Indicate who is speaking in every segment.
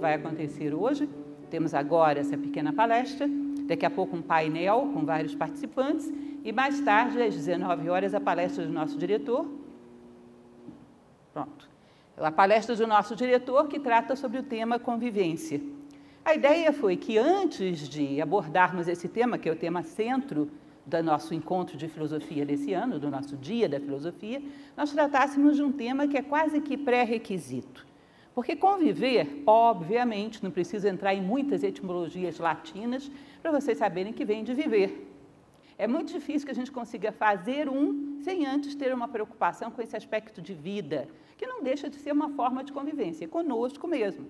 Speaker 1: vai acontecer hoje. Temos agora essa pequena palestra, daqui a pouco um painel com vários participantes e mais tarde, às 19 horas, a palestra do nosso diretor. Pronto. A palestra do nosso diretor que trata sobre o tema convivência. A ideia foi que antes de abordarmos esse tema, que é o tema centro do nosso encontro de filosofia desse ano, do nosso dia da filosofia, nós tratássemos de um tema que é quase que pré-requisito. Porque conviver, obviamente, não precisa entrar em muitas etimologias latinas para vocês saberem que vem de viver. É muito difícil que a gente consiga fazer um sem antes ter uma preocupação com esse aspecto de vida, que não deixa de ser uma forma de convivência, conosco mesmo.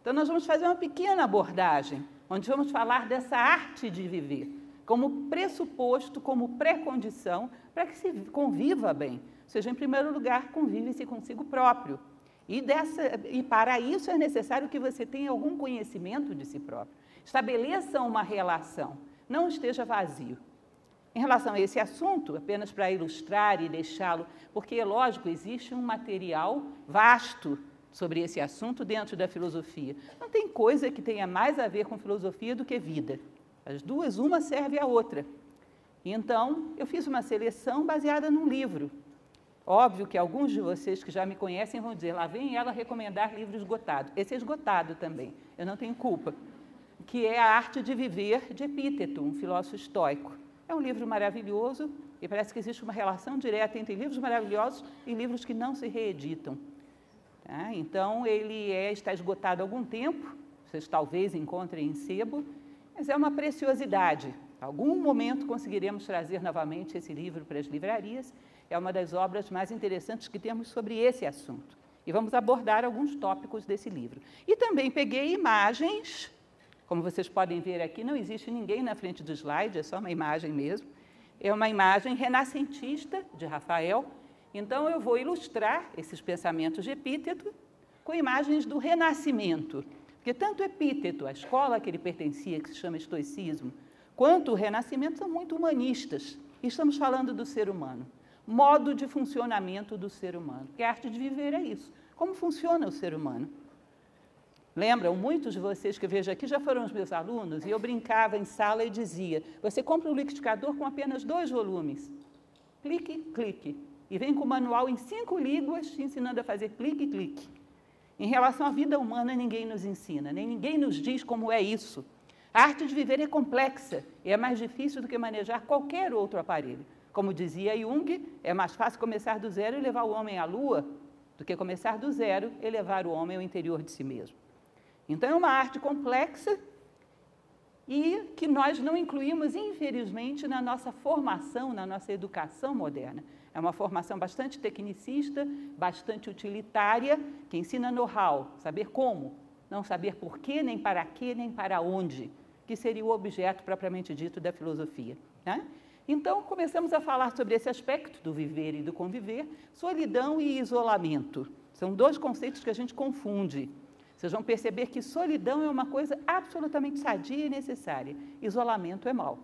Speaker 1: Então, nós vamos fazer uma pequena abordagem, onde vamos falar dessa arte de viver, como pressuposto, como pré-condição para que se conviva bem. Ou seja, em primeiro lugar, convive-se consigo próprio. E, dessa, e para isso é necessário que você tenha algum conhecimento de si próprio. Estabeleça uma relação, não esteja vazio. Em relação a esse assunto, apenas para ilustrar e deixá-lo, porque, é lógico, existe um material vasto sobre esse assunto dentro da filosofia. Não tem coisa que tenha mais a ver com filosofia do que vida. As duas, uma serve à outra. Então, eu fiz uma seleção baseada num livro. Óbvio que alguns de vocês que já me conhecem vão dizer, lá vem ela recomendar livro esgotado. Esse é esgotado também, eu não tenho culpa. Que é A Arte de Viver, de Epíteto, um filósofo estoico. É um livro maravilhoso e parece que existe uma relação direta entre livros maravilhosos e livros que não se reeditam. Tá? Então, ele é, está esgotado há algum tempo, vocês talvez encontrem em sebo, mas é uma preciosidade. Algum momento conseguiremos trazer novamente esse livro para as livrarias. É uma das obras mais interessantes que temos sobre esse assunto. E vamos abordar alguns tópicos desse livro. E também peguei imagens como vocês podem ver aqui, não existe ninguém na frente do slide, é só uma imagem mesmo. É uma imagem renascentista de Rafael. Então, eu vou ilustrar esses pensamentos de Epíteto com imagens do Renascimento. Porque tanto Epíteto, a escola que ele pertencia, que se chama estoicismo, quanto o Renascimento são muito humanistas. Estamos falando do ser humano, modo de funcionamento do ser humano. Porque a arte de viver é isso. Como funciona o ser humano? Lembram, muitos de vocês que vejo aqui já foram os meus alunos e eu brincava em sala e dizia: você compra um liquidificador com apenas dois volumes. Clique, clique. E vem com o manual em cinco línguas te ensinando a fazer clique, clique. Em relação à vida humana, ninguém nos ensina, nem ninguém nos diz como é isso. A arte de viver é complexa e é mais difícil do que manejar qualquer outro aparelho. Como dizia Jung, é mais fácil começar do zero e levar o homem à lua do que começar do zero e levar o homem ao interior de si mesmo. Então, é uma arte complexa e que nós não incluímos, infelizmente, na nossa formação, na nossa educação moderna. É uma formação bastante tecnicista, bastante utilitária, que ensina know-how, saber como, não saber por quê, nem para quê, nem para onde, que seria o objeto propriamente dito da filosofia. Né? Então, começamos a falar sobre esse aspecto do viver e do conviver, solidão e isolamento. São dois conceitos que a gente confunde. Vocês vão perceber que solidão é uma coisa absolutamente sadia e necessária. Isolamento é mal.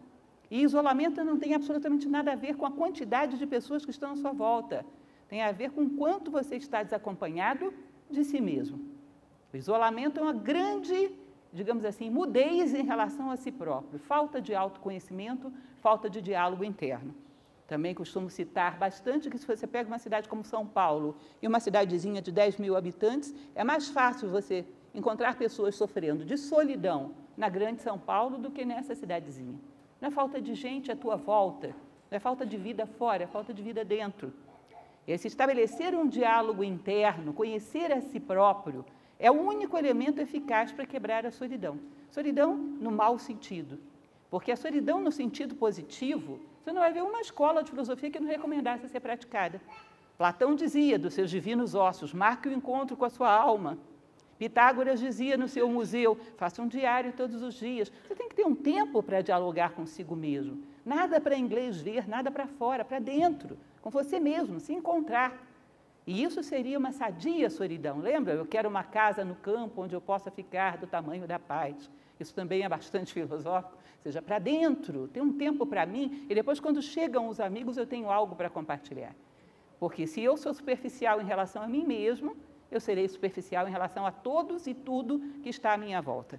Speaker 1: E isolamento não tem absolutamente nada a ver com a quantidade de pessoas que estão à sua volta. Tem a ver com quanto você está desacompanhado de si mesmo. O isolamento é uma grande, digamos assim, mudez em relação a si próprio. Falta de autoconhecimento, falta de diálogo interno. Também costumo citar bastante que se você pega uma cidade como São Paulo e uma cidadezinha de 10 mil habitantes, é mais fácil você encontrar pessoas sofrendo de solidão na grande São Paulo do que nessa cidadezinha. Não é falta de gente à tua volta, não é falta de vida fora, é falta de vida dentro. Esse estabelecer um diálogo interno, conhecer a si próprio, é o único elemento eficaz para quebrar a solidão. Solidão no mau sentido. Porque a solidão no sentido positivo você não vai ver uma escola de filosofia que não recomendasse ser praticada. Platão dizia dos seus divinos ossos: marque o encontro com a sua alma. Pitágoras dizia no seu museu: faça um diário todos os dias. Você tem que ter um tempo para dialogar consigo mesmo. Nada para inglês ver, nada para fora, para dentro, com você mesmo, se encontrar. E isso seria uma sadia solidão. Lembra? Eu quero uma casa no campo onde eu possa ficar do tamanho da paz. Isso também é bastante filosófico seja, para dentro, tem um tempo para mim, e depois, quando chegam os amigos, eu tenho algo para compartilhar. Porque se eu sou superficial em relação a mim mesmo, eu serei superficial em relação a todos e tudo que está à minha volta.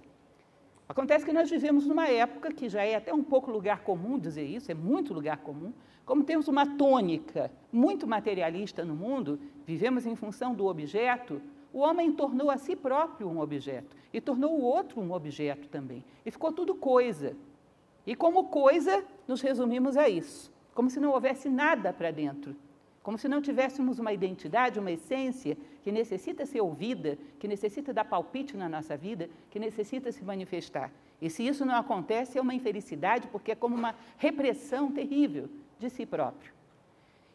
Speaker 1: Acontece que nós vivemos numa época que já é até um pouco lugar comum dizer isso, é muito lugar comum, como temos uma tônica muito materialista no mundo, vivemos em função do objeto, o homem tornou a si próprio um objeto e tornou o outro um objeto também. E ficou tudo coisa. E como coisa, nos resumimos a isso, como se não houvesse nada para dentro, como se não tivéssemos uma identidade, uma essência que necessita ser ouvida, que necessita dar palpite na nossa vida, que necessita se manifestar. E se isso não acontece, é uma infelicidade, porque é como uma repressão terrível de si próprio.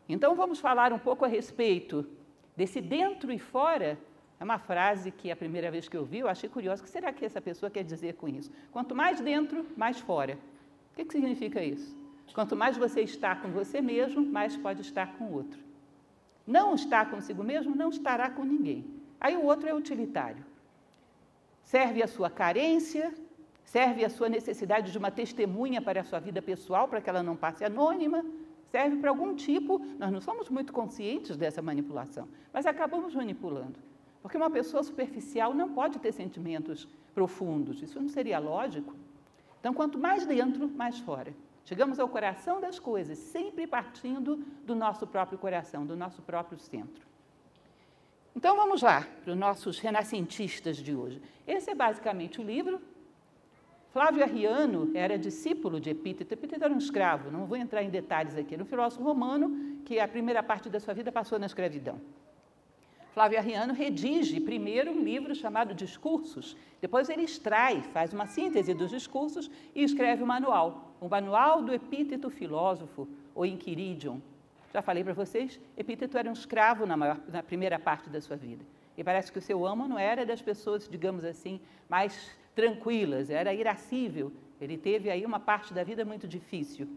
Speaker 1: Então vamos falar um pouco a respeito desse dentro e fora. É uma frase que a primeira vez que eu vi, eu achei curiosa. O que será que essa pessoa quer dizer com isso? Quanto mais dentro, mais fora. O que, que significa isso? Quanto mais você está com você mesmo, mais pode estar com o outro. Não está consigo mesmo, não estará com ninguém. Aí o outro é utilitário. Serve a sua carência, serve a sua necessidade de uma testemunha para a sua vida pessoal, para que ela não passe anônima, serve para algum tipo, nós não somos muito conscientes dessa manipulação, mas acabamos manipulando. Porque uma pessoa superficial não pode ter sentimentos profundos, isso não seria lógico. Então, quanto mais dentro, mais fora. Chegamos ao coração das coisas, sempre partindo do nosso próprio coração, do nosso próprio centro. Então vamos lá para os nossos renascentistas de hoje. Esse é basicamente o livro. Flávio Arriano era discípulo de Epíteto. Epíteto era um escravo, não vou entrar em detalhes aqui. Era um filósofo romano que a primeira parte da sua vida passou na escravidão. Flávio Arriano redige primeiro um livro chamado Discursos, depois ele extrai, faz uma síntese dos discursos e escreve um manual, o Manual do Epíteto Filósofo, ou Inquiridium. Já falei para vocês, Epíteto era um escravo na, maior, na primeira parte da sua vida. E parece que o seu amo não era das pessoas, digamos assim, mais tranquilas, era irascível. Ele teve aí uma parte da vida muito difícil.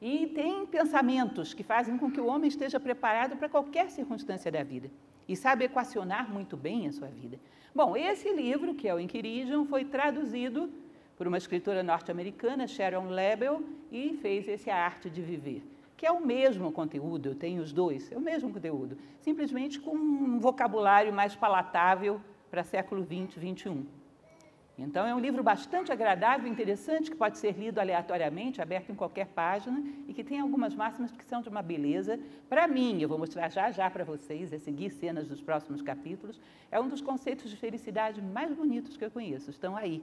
Speaker 1: E tem pensamentos que fazem com que o homem esteja preparado para qualquer circunstância da vida e sabe equacionar muito bem a sua vida. Bom, esse livro, que é o Inquiridium, foi traduzido por uma escritora norte-americana, Sharon Lebel, e fez esse A Arte de Viver, que é o mesmo conteúdo, eu tenho os dois, é o mesmo conteúdo, simplesmente com um vocabulário mais palatável para século 20, 21. Então, é um livro bastante agradável, interessante, que pode ser lido aleatoriamente, aberto em qualquer página, e que tem algumas máximas que são de uma beleza. Para mim, eu vou mostrar já já para vocês, a seguir cenas dos próximos capítulos, é um dos conceitos de felicidade mais bonitos que eu conheço, estão aí.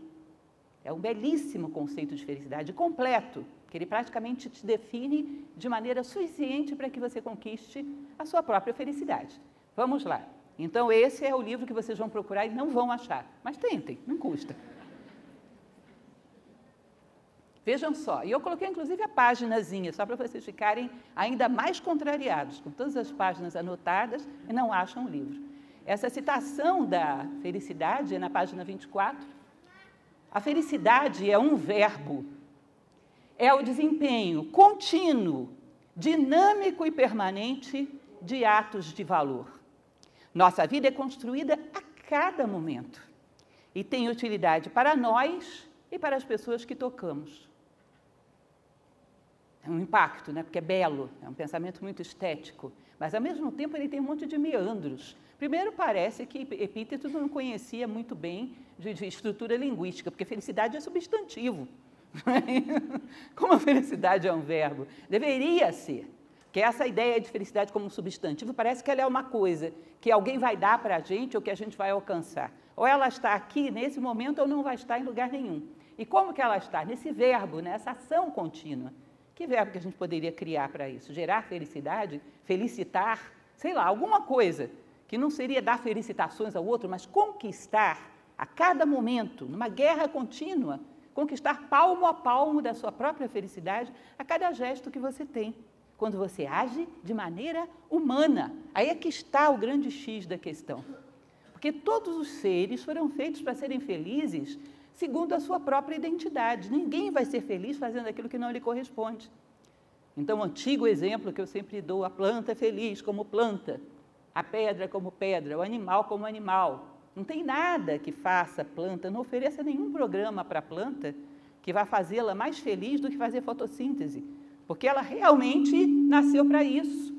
Speaker 1: É um belíssimo conceito de felicidade, completo, que ele praticamente te define de maneira suficiente para que você conquiste a sua própria felicidade. Vamos lá. Então, esse é o livro que vocês vão procurar e não vão achar. Mas tentem, não custa. Vejam só, e eu coloquei inclusive a páginazinha, só para vocês ficarem ainda mais contrariados, com todas as páginas anotadas e não acham o livro. Essa citação da felicidade é na página 24. A felicidade é um verbo, é o desempenho contínuo, dinâmico e permanente de atos de valor. Nossa vida é construída a cada momento e tem utilidade para nós e para as pessoas que tocamos. É um impacto, né? porque é belo, é um pensamento muito estético, mas ao mesmo tempo ele tem um monte de meandros. Primeiro, parece que Epíteto não conhecia muito bem de, de estrutura linguística, porque felicidade é substantivo. Como a felicidade é um verbo, deveria ser que é essa ideia de felicidade como um substantivo, parece que ela é uma coisa que alguém vai dar para a gente ou que a gente vai alcançar. Ou ela está aqui nesse momento ou não vai estar em lugar nenhum. E como que ela está? Nesse verbo, nessa ação contínua. Que verbo que a gente poderia criar para isso? Gerar felicidade? Felicitar? Sei lá, alguma coisa que não seria dar felicitações ao outro, mas conquistar a cada momento, numa guerra contínua, conquistar palmo a palmo da sua própria felicidade a cada gesto que você tem quando você age de maneira humana. Aí é que está o grande X da questão. Porque todos os seres foram feitos para serem felizes segundo a sua própria identidade. Ninguém vai ser feliz fazendo aquilo que não lhe corresponde. Então, o antigo exemplo que eu sempre dou: a planta é feliz como planta, a pedra como pedra, o animal como animal. Não tem nada que faça planta, não ofereça nenhum programa para a planta que vá fazê-la mais feliz do que fazer fotossíntese porque ela realmente nasceu para isso.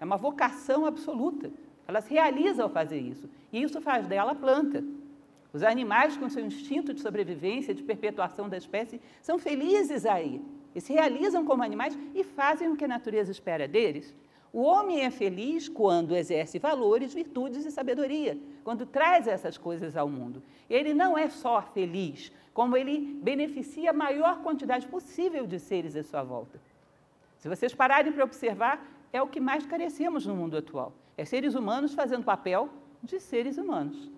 Speaker 1: É uma vocação absoluta. Ela se realiza ao fazer isso. E isso faz dela planta. Os animais, com seu instinto de sobrevivência, de perpetuação da espécie, são felizes aí. E se realizam como animais e fazem o que a natureza espera deles. O homem é feliz quando exerce valores, virtudes e sabedoria, quando traz essas coisas ao mundo. Ele não é só feliz, como ele beneficia a maior quantidade possível de seres à sua volta. Se vocês pararem para observar, é o que mais carecemos no mundo atual. É seres humanos fazendo papel de seres humanos.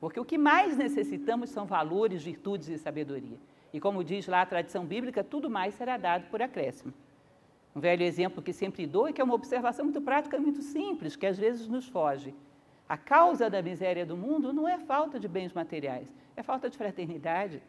Speaker 1: Porque o que mais necessitamos são valores, virtudes e sabedoria. E como diz lá a tradição bíblica, tudo mais será dado por acréscimo. Um velho exemplo que sempre dou e que é uma observação muito prática e muito simples, que às vezes nos foge. A causa da miséria do mundo não é falta de bens materiais, é falta de fraternidade.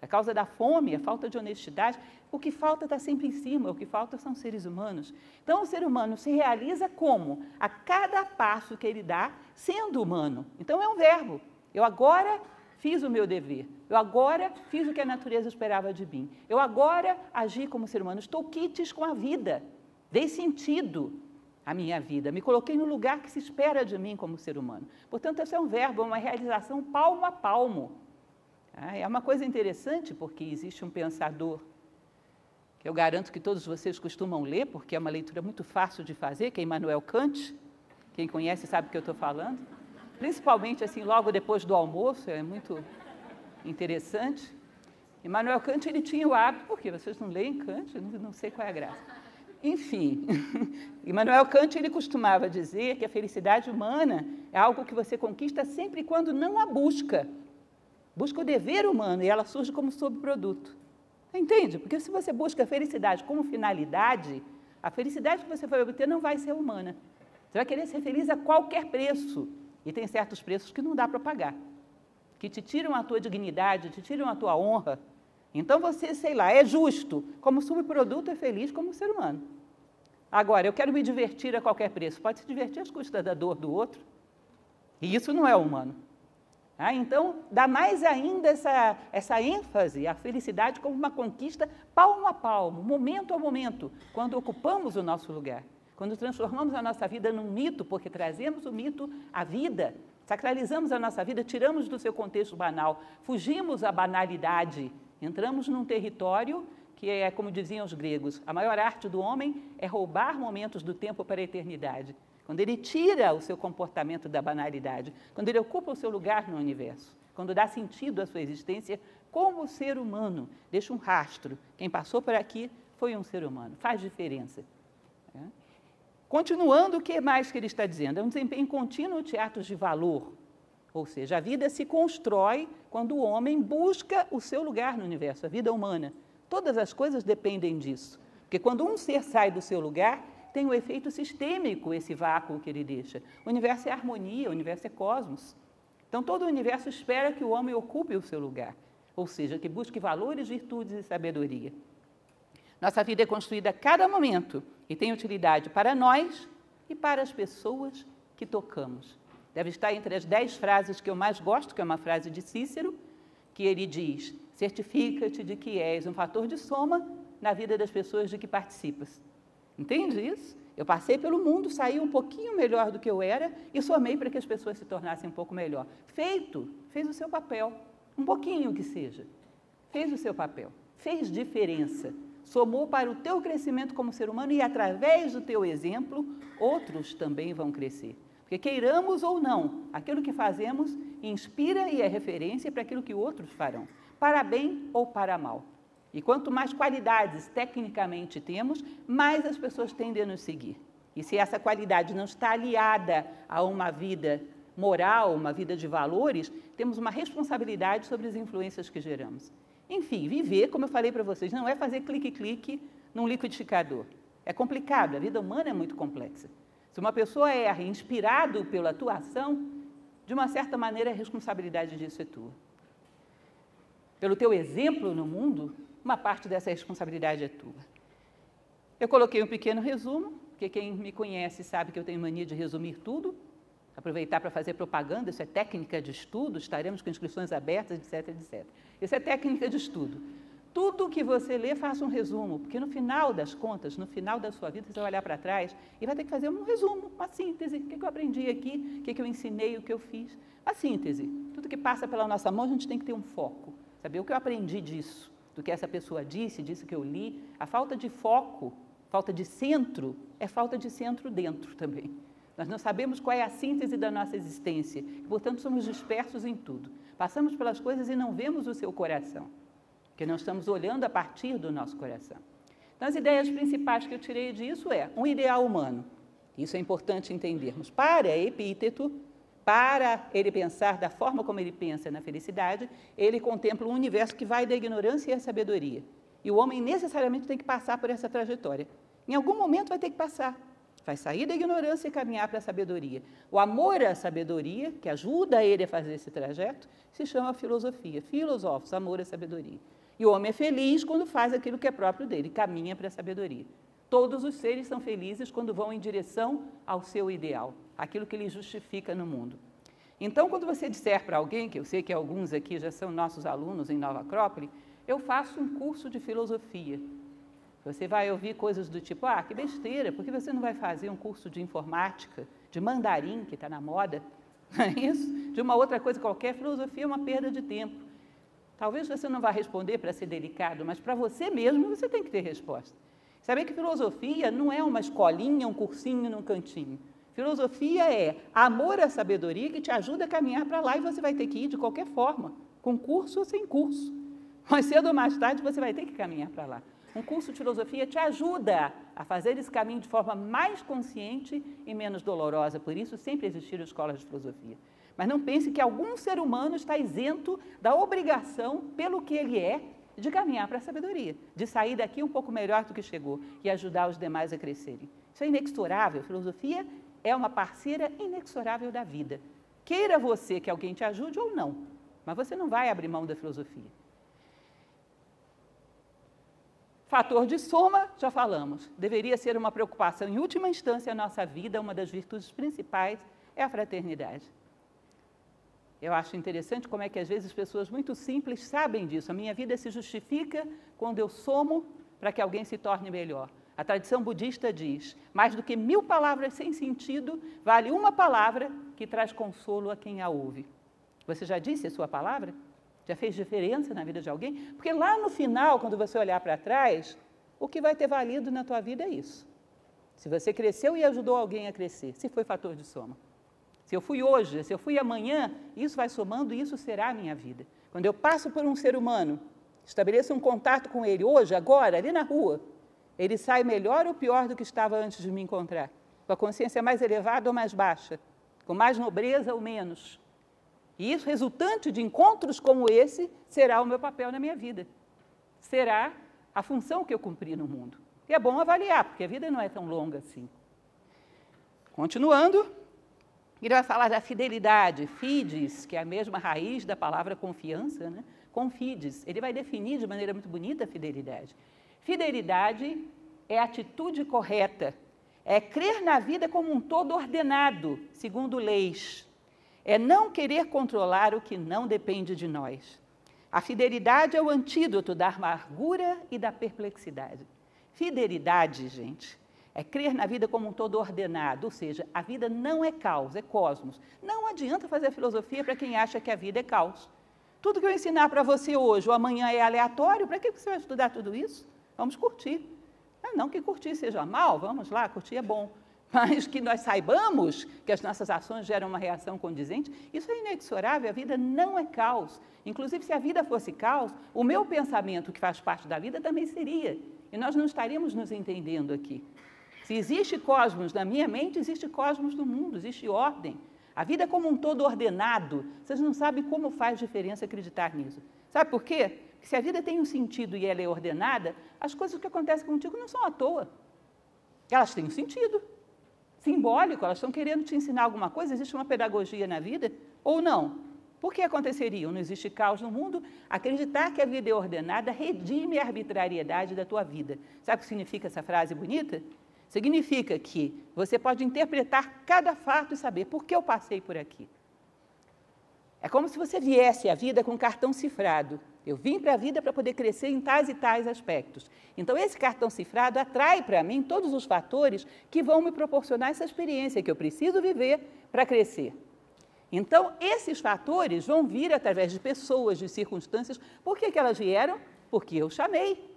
Speaker 1: A causa da fome é falta de honestidade. O que falta está sempre em cima, o que falta são seres humanos. Então, o ser humano se realiza como? A cada passo que ele dá, sendo humano. Então, é um verbo. Eu agora fiz o meu dever. Eu agora fiz o que a natureza esperava de mim. Eu agora agi como ser humano. Estou quites com a vida. Dei sentido à minha vida. Me coloquei no lugar que se espera de mim como ser humano. Portanto, esse é um verbo, é uma realização palmo a palmo. Ah, é uma coisa interessante porque existe um pensador eu garanto que todos vocês costumam ler, porque é uma leitura muito fácil de fazer, que é Immanuel Kant. Quem conhece sabe o que eu estou falando. Principalmente assim, logo depois do almoço, é muito interessante. Immanuel Kant ele tinha o hábito, por quê? Vocês não leem Kant? Não, não sei qual é a graça. Enfim, Immanuel Kant ele costumava dizer que a felicidade humana é algo que você conquista sempre quando não a busca. Busca o dever humano e ela surge como subproduto. Entende? Porque se você busca a felicidade como finalidade, a felicidade que você vai obter não vai ser humana. Você vai querer ser feliz a qualquer preço. E tem certos preços que não dá para pagar, que te tiram a tua dignidade, te tiram a tua honra. Então você, sei lá, é justo, como subproduto é feliz como ser humano. Agora, eu quero me divertir a qualquer preço. Pode se divertir às custas da dor do outro. E isso não é humano. Ah, então, dá mais ainda essa, essa ênfase à felicidade como uma conquista palmo a palmo, momento a momento, quando ocupamos o nosso lugar. Quando transformamos a nossa vida num mito, porque trazemos o mito à vida, sacralizamos a nossa vida, tiramos do seu contexto banal, fugimos à banalidade, entramos num território que é, como diziam os gregos, a maior arte do homem é roubar momentos do tempo para a eternidade. Quando ele tira o seu comportamento da banalidade, quando ele ocupa o seu lugar no universo, quando dá sentido à sua existência como ser humano, deixa um rastro. Quem passou por aqui foi um ser humano, faz diferença. É? Continuando, o que mais que ele está dizendo? É um desempenho contínuo de atos de valor. Ou seja, a vida se constrói quando o homem busca o seu lugar no universo, a vida humana. Todas as coisas dependem disso. Porque quando um ser sai do seu lugar, tem um efeito sistêmico esse vácuo que ele deixa. O universo é harmonia, o universo é cosmos. Então todo o universo espera que o homem ocupe o seu lugar, ou seja, que busque valores, virtudes e sabedoria. Nossa vida é construída a cada momento e tem utilidade para nós e para as pessoas que tocamos. Deve estar entre as dez frases que eu mais gosto, que é uma frase de Cícero, que ele diz: certifica-te de que és um fator de soma na vida das pessoas de que participas. Entende isso? Eu passei pelo mundo, saí um pouquinho melhor do que eu era e somei para que as pessoas se tornassem um pouco melhor. Feito, fez o seu papel, um pouquinho que seja. Fez o seu papel, fez diferença somou para o teu crescimento como ser humano e através do teu exemplo, outros também vão crescer. Porque queiramos ou não, aquilo que fazemos inspira e é referência para aquilo que outros farão, para bem ou para mal. E quanto mais qualidades tecnicamente temos, mais as pessoas tendem a nos seguir. E se essa qualidade não está aliada a uma vida moral, uma vida de valores, temos uma responsabilidade sobre as influências que geramos. Enfim, viver, como eu falei para vocês, não é fazer clique-clique num liquidificador. É complicado, a vida humana é muito complexa. Se uma pessoa erra inspirado pela tua ação, de uma certa maneira a responsabilidade disso é tua. Pelo teu exemplo no mundo, uma parte dessa responsabilidade é tua. Eu coloquei um pequeno resumo, porque quem me conhece sabe que eu tenho mania de resumir tudo, aproveitar para fazer propaganda, isso é técnica de estudo, estaremos com inscrições abertas, etc, etc. Isso é técnica de estudo. tudo que você lê, faça um resumo, porque no final das contas, no final da sua vida, você vai olhar para trás e vai ter que fazer um resumo, uma síntese. O que eu aprendi aqui, o que eu ensinei, o que eu fiz. Uma síntese. Tudo que passa pela nossa mão, a gente tem que ter um foco. Saber o que eu aprendi disso, do que essa pessoa disse, disso que eu li. A falta de foco, falta de centro, é falta de centro dentro também. Nós não sabemos qual é a síntese da nossa existência, e, portanto, somos dispersos em tudo. Passamos pelas coisas e não vemos o seu coração porque não estamos olhando a partir do nosso coração. Então, as ideias principais que eu tirei disso é um ideal humano. Isso é importante entendermos. Para Epíteto, para ele pensar da forma como ele pensa na felicidade, ele contempla um universo que vai da ignorância à sabedoria. E o homem necessariamente tem que passar por essa trajetória. Em algum momento vai ter que passar. Vai sair da ignorância e caminhar para a sabedoria. O amor à sabedoria, que ajuda ele a fazer esse trajeto, se chama filosofia. Filosóficos, amor à sabedoria. E o homem é feliz quando faz aquilo que é próprio dele, caminha para a sabedoria. Todos os seres são felizes quando vão em direção ao seu ideal, aquilo que lhe justifica no mundo. Então, quando você disser para alguém, que eu sei que alguns aqui já são nossos alunos em Nova Acrópole, eu faço um curso de filosofia. Você vai ouvir coisas do tipo, ah, que besteira, por que você não vai fazer um curso de informática, de mandarim, que está na moda? É isso? De uma outra coisa qualquer, filosofia é uma perda de tempo. Talvez você não vá responder para ser delicado, mas para você mesmo você tem que ter resposta. Saber que filosofia não é uma escolinha, um cursinho num cantinho. Filosofia é amor à sabedoria que te ajuda a caminhar para lá e você vai ter que ir de qualquer forma, com curso ou sem curso. Mais cedo ou mais tarde você vai ter que caminhar para lá. Um curso de filosofia te ajuda a fazer esse caminho de forma mais consciente e menos dolorosa. Por isso, sempre existiram escolas de filosofia. Mas não pense que algum ser humano está isento da obrigação, pelo que ele é, de caminhar para a sabedoria, de sair daqui um pouco melhor do que chegou e ajudar os demais a crescerem. Isso é inexorável. Filosofia é uma parceira inexorável da vida. Queira você que alguém te ajude ou não, mas você não vai abrir mão da filosofia. Fator de soma, já falamos, deveria ser uma preocupação em última instância na nossa vida, uma das virtudes principais é a fraternidade. Eu acho interessante como é que às vezes as pessoas muito simples sabem disso. A minha vida se justifica quando eu somo para que alguém se torne melhor. A tradição budista diz: mais do que mil palavras sem sentido, vale uma palavra que traz consolo a quem a ouve. Você já disse a sua palavra? Já fez diferença na vida de alguém? Porque lá no final, quando você olhar para trás, o que vai ter valido na tua vida é isso. Se você cresceu e ajudou alguém a crescer, se foi fator de soma. Se eu fui hoje, se eu fui amanhã, isso vai somando e isso será a minha vida. Quando eu passo por um ser humano, estabeleço um contato com ele hoje, agora, ali na rua, ele sai melhor ou pior do que estava antes de me encontrar? Com a consciência mais elevada ou mais baixa? Com mais nobreza ou menos? E isso, resultante de encontros como esse, será o meu papel na minha vida. Será a função que eu cumpri no mundo. E é bom avaliar, porque a vida não é tão longa assim. Continuando, ele vai falar da fidelidade, fides, que é a mesma raiz da palavra confiança, né? Confides. Ele vai definir de maneira muito bonita a fidelidade. Fidelidade é a atitude correta, é crer na vida como um todo ordenado, segundo leis. É não querer controlar o que não depende de nós. A fidelidade é o antídoto da amargura e da perplexidade. Fidelidade, gente, é crer na vida como um todo ordenado, ou seja, a vida não é caos, é cosmos. Não adianta fazer filosofia para quem acha que a vida é caos. Tudo que eu ensinar para você hoje ou amanhã é aleatório, para que você vai estudar tudo isso? Vamos curtir. Não, não que curtir seja mal, vamos lá, curtir é bom. Mas que nós saibamos que as nossas ações geram uma reação condizente, isso é inexorável, a vida não é caos. Inclusive, se a vida fosse caos, o meu pensamento, que faz parte da vida, também seria. E nós não estaríamos nos entendendo aqui. Se existe cosmos na minha mente, existe cosmos no mundo, existe ordem. A vida é como um todo ordenado. Vocês não sabem como faz diferença acreditar nisso. Sabe por quê? Porque se a vida tem um sentido e ela é ordenada, as coisas que acontecem contigo não são à toa. Elas têm um sentido simbólico, elas estão querendo te ensinar alguma coisa, existe uma pedagogia na vida ou não? Por que aconteceria? Não existe caos no mundo? Acreditar que a vida é ordenada redime a arbitrariedade da tua vida. Sabe o que significa essa frase bonita? Significa que você pode interpretar cada fato e saber por que eu passei por aqui. É como se você viesse à vida com um cartão cifrado. Eu vim para a vida para poder crescer em tais e tais aspectos. Então, esse cartão cifrado atrai para mim todos os fatores que vão me proporcionar essa experiência que eu preciso viver para crescer. Então, esses fatores vão vir através de pessoas, de circunstâncias. Por que, que elas vieram? Porque eu chamei.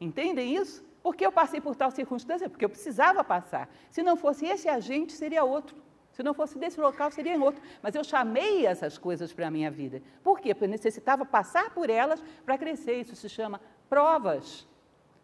Speaker 1: Entendem isso? Porque eu passei por tal circunstância? Porque eu precisava passar. Se não fosse esse agente, seria outro. Se não fosse desse local, seria em outro. Mas eu chamei essas coisas para a minha vida. Por quê? Porque eu necessitava passar por elas para crescer. Isso se chama provas.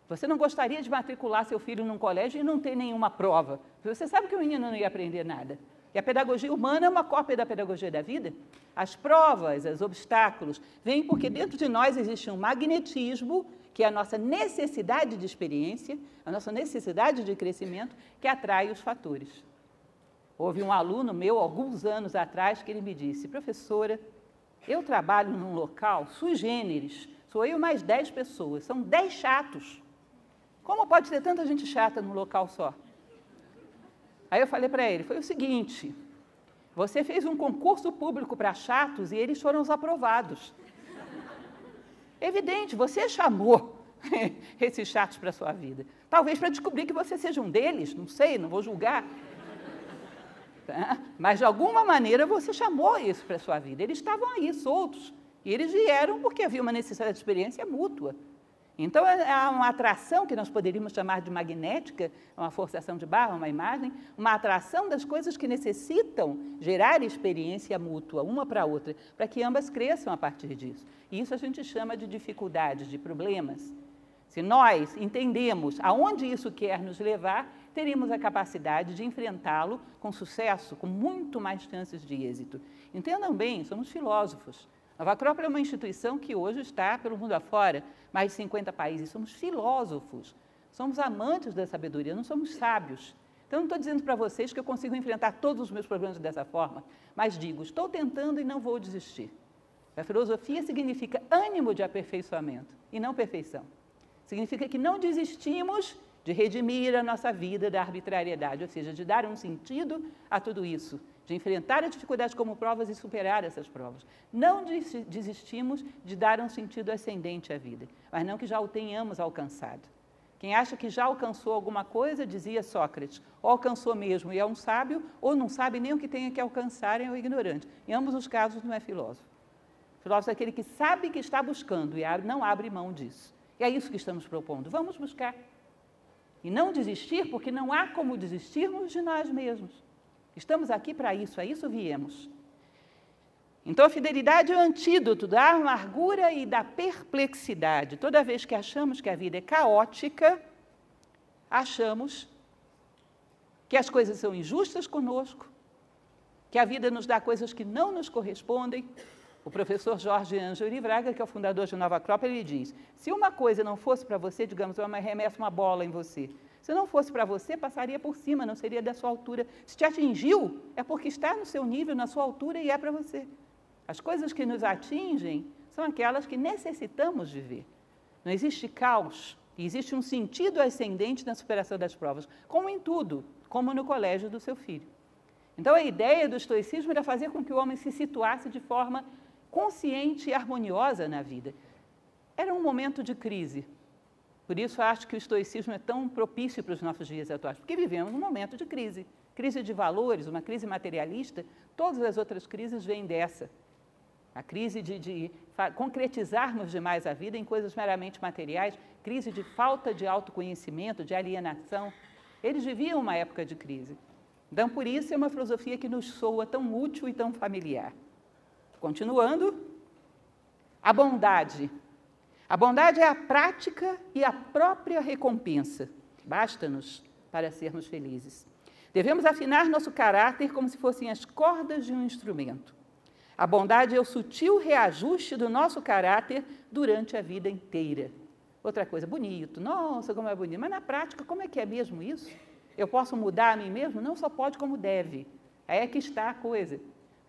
Speaker 1: Você não gostaria de matricular seu filho num colégio e não ter nenhuma prova. Você sabe que o menino não ia aprender nada. E a pedagogia humana é uma cópia da pedagogia da vida. As provas, os obstáculos, vêm porque dentro de nós existe um magnetismo, que é a nossa necessidade de experiência, a nossa necessidade de crescimento, que atrai os fatores. Houve um aluno meu, alguns anos atrás, que ele me disse: professora, eu trabalho num local sui generis, sou eu mais 10 pessoas, são 10 chatos. Como pode ter tanta gente chata num local só? Aí eu falei para ele: foi o seguinte, você fez um concurso público para chatos e eles foram os aprovados. Evidente, você chamou esses chatos para a sua vida. Talvez para descobrir que você seja um deles, não sei, não vou julgar. Tá? Mas de alguma maneira você chamou isso para a sua vida. Eles estavam aí, soltos. E eles vieram porque havia uma necessidade de experiência mútua. Então, é, é uma atração que nós poderíamos chamar de magnética, uma forçação de barra, uma imagem, uma atração das coisas que necessitam gerar experiência mútua, uma para a outra, para que ambas cresçam a partir disso. E isso a gente chama de dificuldades, de problemas. Se nós entendemos aonde isso quer nos levar, teríamos a capacidade de enfrentá-lo com sucesso, com muito mais chances de êxito. Entendam bem, somos filósofos. Nova Acrópole é uma instituição que hoje está pelo mundo afora, mais de 50 países. Somos filósofos, somos amantes da sabedoria, não somos sábios. Então, não estou dizendo para vocês que eu consigo enfrentar todos os meus problemas dessa forma, mas digo, estou tentando e não vou desistir. A filosofia significa ânimo de aperfeiçoamento e não perfeição. Significa que não desistimos de redimir a nossa vida da arbitrariedade, ou seja, de dar um sentido a tudo isso, de enfrentar as dificuldades como provas e superar essas provas. Não desistimos de dar um sentido ascendente à vida, mas não que já o tenhamos alcançado. Quem acha que já alcançou alguma coisa, dizia Sócrates, ou alcançou mesmo e é um sábio, ou não sabe nem o que tem que alcançar e é um ignorante. Em ambos os casos, não é filósofo. Filósofo é aquele que sabe que está buscando e não abre mão disso. E é isso que estamos propondo. Vamos buscar. E não desistir, porque não há como desistirmos de nós mesmos. Estamos aqui para isso, a isso viemos. Então, a fidelidade é o antídoto da amargura e da perplexidade. Toda vez que achamos que a vida é caótica, achamos que as coisas são injustas conosco, que a vida nos dá coisas que não nos correspondem. O professor Jorge Ângelo Braga, que é o fundador de Nova Acrópole, ele diz: se uma coisa não fosse para você, digamos, eu arremesso uma bola em você, se não fosse para você, passaria por cima, não seria da sua altura. Se te atingiu, é porque está no seu nível, na sua altura e é para você. As coisas que nos atingem são aquelas que necessitamos viver. Não existe caos, existe um sentido ascendente na superação das provas, como em tudo, como no colégio do seu filho. Então, a ideia do estoicismo era fazer com que o homem se situasse de forma consciente e harmoniosa na vida. Era um momento de crise, por isso, acho que o estoicismo é tão propício para os nossos dias atuais, porque vivemos um momento de crise. Crise de valores, uma crise materialista, todas as outras crises vêm dessa. A crise de, de concretizarmos demais a vida em coisas meramente materiais, crise de falta de autoconhecimento, de alienação. Eles viviam uma época de crise. Então, por isso, é uma filosofia que nos soa tão útil e tão familiar. Continuando, a bondade a bondade é a prática e a própria recompensa. Basta-nos para sermos felizes. Devemos afinar nosso caráter como se fossem as cordas de um instrumento. A bondade é o sutil reajuste do nosso caráter durante a vida inteira. Outra coisa, bonito, nossa, como é bonito. Mas na prática, como é que é mesmo isso? Eu posso mudar a mim mesmo? Não só pode, como deve. Aí é que está a coisa.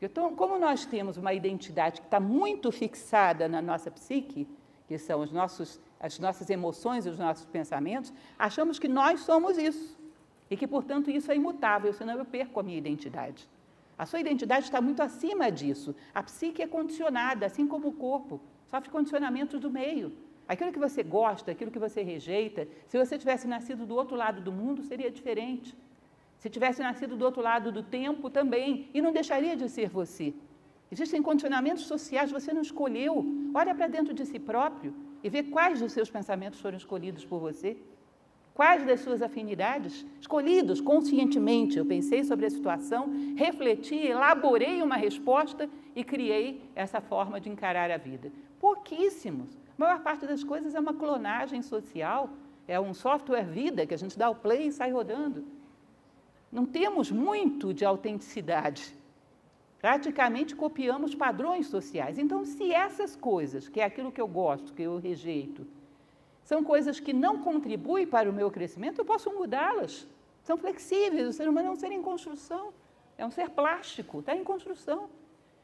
Speaker 1: Então, como nós temos uma identidade que está muito fixada na nossa psique, que são os nossos, as nossas emoções e os nossos pensamentos, achamos que nós somos isso e que, portanto, isso é imutável, senão eu perco a minha identidade. A sua identidade está muito acima disso. A psique é condicionada, assim como o corpo, sofre condicionamentos do meio. Aquilo que você gosta, aquilo que você rejeita, se você tivesse nascido do outro lado do mundo, seria diferente. Se tivesse nascido do outro lado do tempo, também, e não deixaria de ser você. Existem condicionamentos sociais, você não escolheu. Olha para dentro de si próprio e vê quais dos seus pensamentos foram escolhidos por você. Quais das suas afinidades? Escolhidos conscientemente. Eu pensei sobre a situação, refleti, elaborei uma resposta e criei essa forma de encarar a vida. Pouquíssimos. A maior parte das coisas é uma clonagem social, é um software vida que a gente dá o play e sai rodando. Não temos muito de autenticidade. Praticamente copiamos padrões sociais. Então, se essas coisas, que é aquilo que eu gosto, que eu rejeito, são coisas que não contribuem para o meu crescimento, eu posso mudá-las. São flexíveis, o ser humano é um ser em construção, é um ser plástico, está em construção.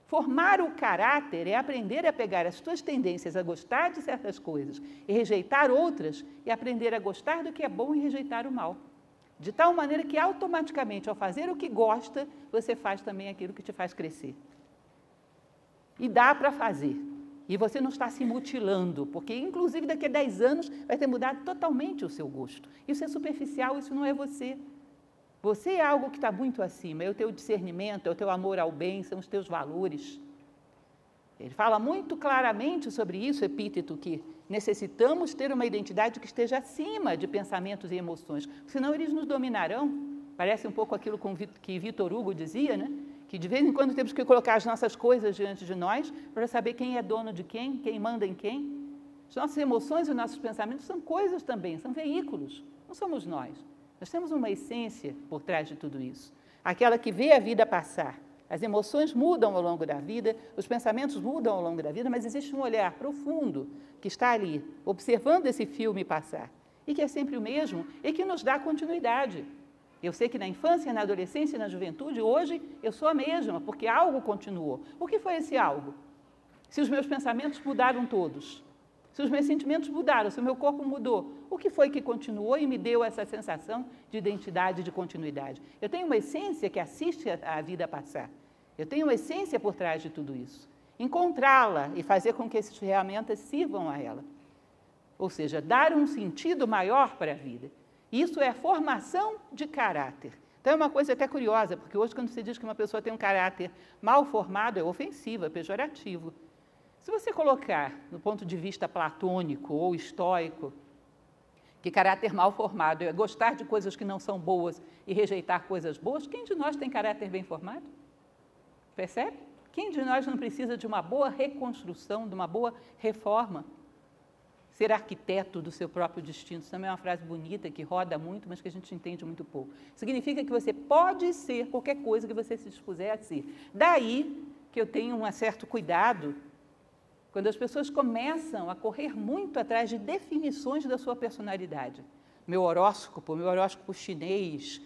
Speaker 1: Formar o caráter é aprender a pegar as tuas tendências a gostar de certas coisas e rejeitar outras, e aprender a gostar do que é bom e rejeitar o mal. De tal maneira que automaticamente, ao fazer o que gosta, você faz também aquilo que te faz crescer. E dá para fazer. E você não está se mutilando, porque inclusive daqui a 10 anos vai ter mudado totalmente o seu gosto. Isso é superficial, isso não é você. Você é algo que está muito acima, é o teu discernimento, é o teu amor ao bem, são os teus valores. Ele fala muito claramente sobre isso, epíteto, que necessitamos ter uma identidade que esteja acima de pensamentos e emoções, senão eles nos dominarão. Parece um pouco aquilo que Vitor Hugo dizia, né? que de vez em quando temos que colocar as nossas coisas diante de nós para saber quem é dono de quem, quem manda em quem. As nossas emoções e os nossos pensamentos são coisas também, são veículos, não somos nós. Nós temos uma essência por trás de tudo isso. Aquela que vê a vida passar. As emoções mudam ao longo da vida, os pensamentos mudam ao longo da vida, mas existe um olhar profundo que está ali, observando esse filme passar. E que é sempre o mesmo e que nos dá continuidade. Eu sei que na infância, na adolescência e na juventude, hoje eu sou a mesma, porque algo continuou. O que foi esse algo? Se os meus pensamentos mudaram todos, se os meus sentimentos mudaram, se o meu corpo mudou, o que foi que continuou e me deu essa sensação de identidade, de continuidade? Eu tenho uma essência que assiste a vida passar. Eu tenho uma essência por trás de tudo isso. Encontrá-la e fazer com que essas ferramentas sirvam a ela. Ou seja, dar um sentido maior para a vida. Isso é formação de caráter. Então é uma coisa até curiosa, porque hoje quando se diz que uma pessoa tem um caráter mal formado, é ofensivo, é pejorativo. Se você colocar no ponto de vista platônico ou estoico, que caráter mal formado é gostar de coisas que não são boas e rejeitar coisas boas, quem de nós tem caráter bem formado? Percebe? Quem de nós não precisa de uma boa reconstrução, de uma boa reforma? Ser arquiteto do seu próprio destino, isso também é uma frase bonita que roda muito, mas que a gente entende muito pouco. Significa que você pode ser qualquer coisa que você se dispuser a ser. Daí que eu tenho um certo cuidado quando as pessoas começam a correr muito atrás de definições da sua personalidade. Meu horóscopo, meu horóscopo chinês,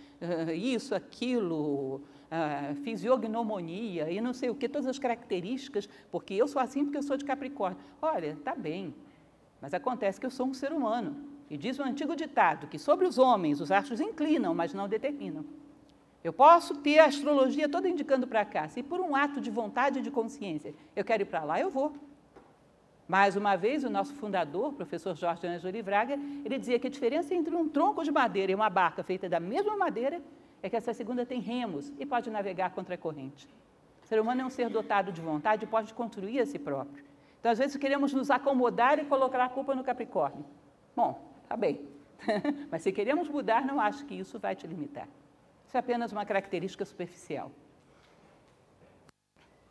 Speaker 1: isso, aquilo, fisiognomonia e não sei o que, todas as características, porque eu sou assim porque eu sou de Capricórnio. Olha, tá bem, mas acontece que eu sou um ser humano. E diz o antigo ditado que sobre os homens os astros inclinam, mas não determinam. Eu posso ter a astrologia toda indicando para cá. Se por um ato de vontade e de consciência eu quero ir para lá, eu vou. Mais uma vez, o nosso fundador, professor Jorge Ângelo Livraga, ele dizia que a diferença entre um tronco de madeira e uma barca feita da mesma madeira é que essa segunda tem remos e pode navegar contra a corrente. O ser humano é um ser dotado de vontade e pode construir a si próprio. Então, às vezes, queremos nos acomodar e colocar a culpa no Capricórnio. Bom, tá bem. Mas se queremos mudar, não acho que isso vai te limitar. Isso é apenas uma característica superficial.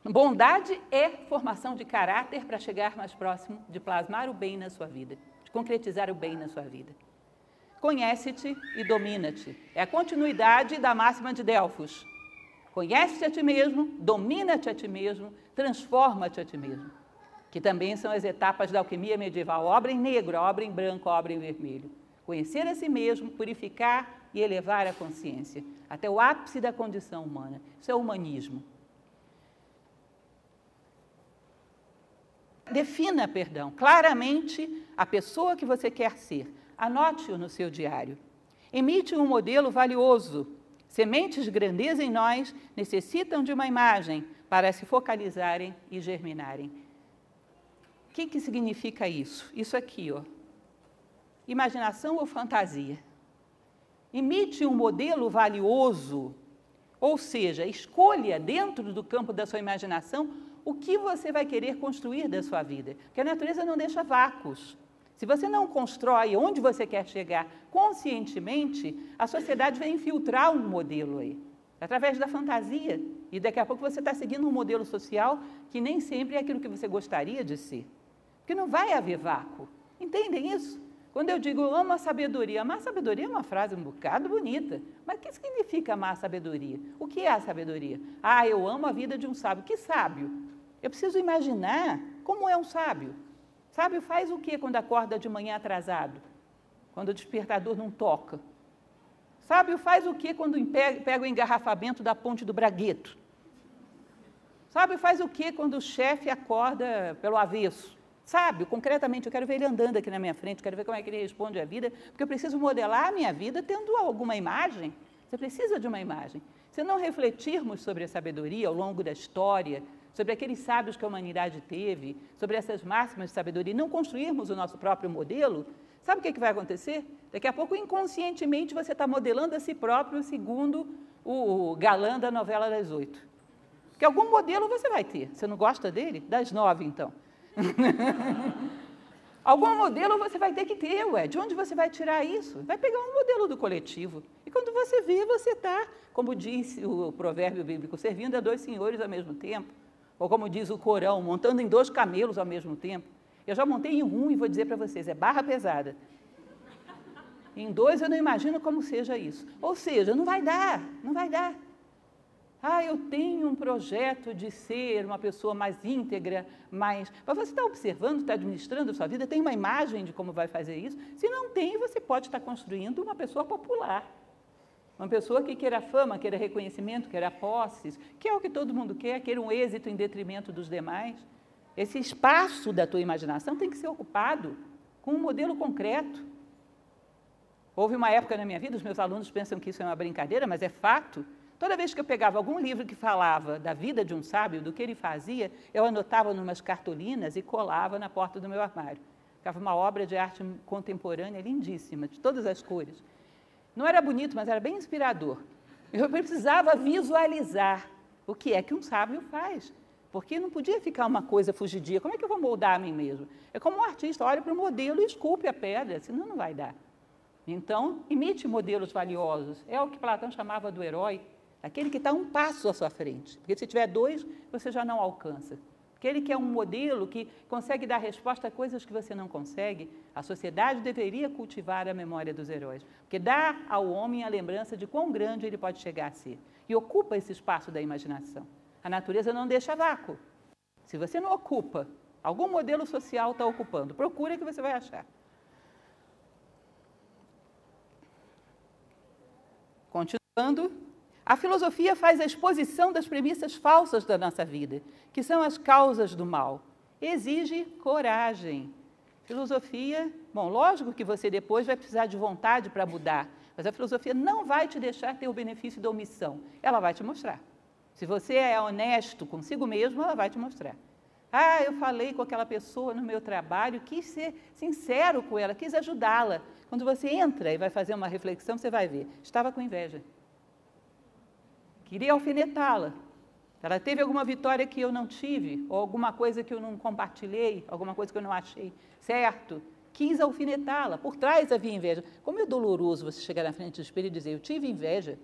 Speaker 1: Bondade é formação de caráter para chegar mais próximo de plasmar o bem na sua vida, de concretizar o bem na sua vida. Conhece-te e domina-te. É a continuidade da máxima de Delfos. Conhece-te a ti mesmo, domina-te a ti mesmo, transforma-te a ti mesmo. Que também são as etapas da alquimia medieval: obra em negro, obra em branco, obra em vermelho. Conhecer a si mesmo, purificar e elevar a consciência até o ápice da condição humana. Isso é o humanismo. Defina, perdão, claramente a pessoa que você quer ser. Anote-o no seu diário. Emite um modelo valioso. Sementes de grandeza em nós necessitam de uma imagem para se focalizarem e germinarem. O que, que significa isso? Isso aqui, ó. Imaginação ou fantasia? Imite um modelo valioso, ou seja, escolha dentro do campo da sua imaginação o que você vai querer construir da sua vida. Porque a natureza não deixa vácuos. Se você não constrói onde você quer chegar conscientemente, a sociedade vai infiltrar um modelo aí, através da fantasia. E daqui a pouco você está seguindo um modelo social que nem sempre é aquilo que você gostaria de ser. Porque não vai haver vácuo. Entendem isso? Quando eu digo amo a sabedoria, amar a sabedoria é uma frase um bocado bonita. Mas o que significa amar a sabedoria? O que é a sabedoria? Ah, eu amo a vida de um sábio. Que sábio? Eu preciso imaginar como é um sábio. Sábio faz o que quando acorda de manhã atrasado? Quando o despertador não toca? Sábio faz o que quando pega o engarrafamento da ponte do Bragueto? Sábio faz o que quando o chefe acorda pelo avesso? Sábio, concretamente, eu quero ver ele andando aqui na minha frente, quero ver como é que ele responde à vida, porque eu preciso modelar a minha vida tendo alguma imagem. Você precisa de uma imagem. Se não refletirmos sobre a sabedoria ao longo da história, sobre aqueles sábios que a humanidade teve, sobre essas máximas de sabedoria, e não construirmos o nosso próprio modelo, sabe o que, é que vai acontecer? Daqui a pouco, inconscientemente, você está modelando a si próprio segundo o galã da novela das oito. Porque algum modelo você vai ter. Você não gosta dele? Das nove, então. algum modelo você vai ter que ter, ué. De onde você vai tirar isso? Vai pegar um modelo do coletivo. E quando você vê, você está, como disse o provérbio bíblico, servindo a dois senhores ao mesmo tempo. Ou como diz o Corão, montando em dois camelos ao mesmo tempo. Eu já montei em um e vou dizer para vocês, é barra pesada. Em dois eu não imagino como seja isso. Ou seja, não vai dar, não vai dar. Ah, eu tenho um projeto de ser uma pessoa mais íntegra, mais. Mas você está observando, está administrando a sua vida, tem uma imagem de como vai fazer isso? Se não tem, você pode estar construindo uma pessoa popular. Uma pessoa que queira fama, queira reconhecimento, queira posses, que é o que todo mundo quer, queira um êxito em detrimento dos demais. Esse espaço da tua imaginação tem que ser ocupado com um modelo concreto. Houve uma época na minha vida, os meus alunos pensam que isso é uma brincadeira, mas é fato. Toda vez que eu pegava algum livro que falava da vida de um sábio, do que ele fazia, eu anotava numas cartolinas e colava na porta do meu armário. Ficava uma obra de arte contemporânea lindíssima, de todas as cores. Não era bonito, mas era bem inspirador. Eu precisava visualizar o que é que um sábio faz. Porque não podia ficar uma coisa fugidia. Como é que eu vou moldar a mim mesmo? É como um artista, olha para o modelo e esculpe a pedra, senão não vai dar. Então, imite modelos valiosos. É o que Platão chamava do herói, aquele que está um passo à sua frente. Porque se tiver dois, você já não alcança. Aquele que é um modelo que consegue dar resposta a coisas que você não consegue, a sociedade deveria cultivar a memória dos heróis, porque dá ao homem a lembrança de quão grande ele pode chegar a ser e ocupa esse espaço da imaginação. A natureza não deixa vácuo. Se você não ocupa, algum modelo social está ocupando. Procura que você vai achar. Continuando, a filosofia faz a exposição das premissas falsas da nossa vida, que são as causas do mal. Exige coragem. Filosofia, bom, lógico que você depois vai precisar de vontade para mudar, mas a filosofia não vai te deixar ter o benefício da omissão. Ela vai te mostrar. Se você é honesto consigo mesmo, ela vai te mostrar. Ah, eu falei com aquela pessoa no meu trabalho, quis ser sincero com ela, quis ajudá-la. Quando você entra e vai fazer uma reflexão, você vai ver, estava com inveja queria alfinetá-la. Ela teve alguma vitória que eu não tive, ou alguma coisa que eu não compartilhei, alguma coisa que eu não achei certo. Quis alfinetá-la. Por trás havia inveja. Como é doloroso você chegar na frente do espelho e dizer: Eu tive inveja.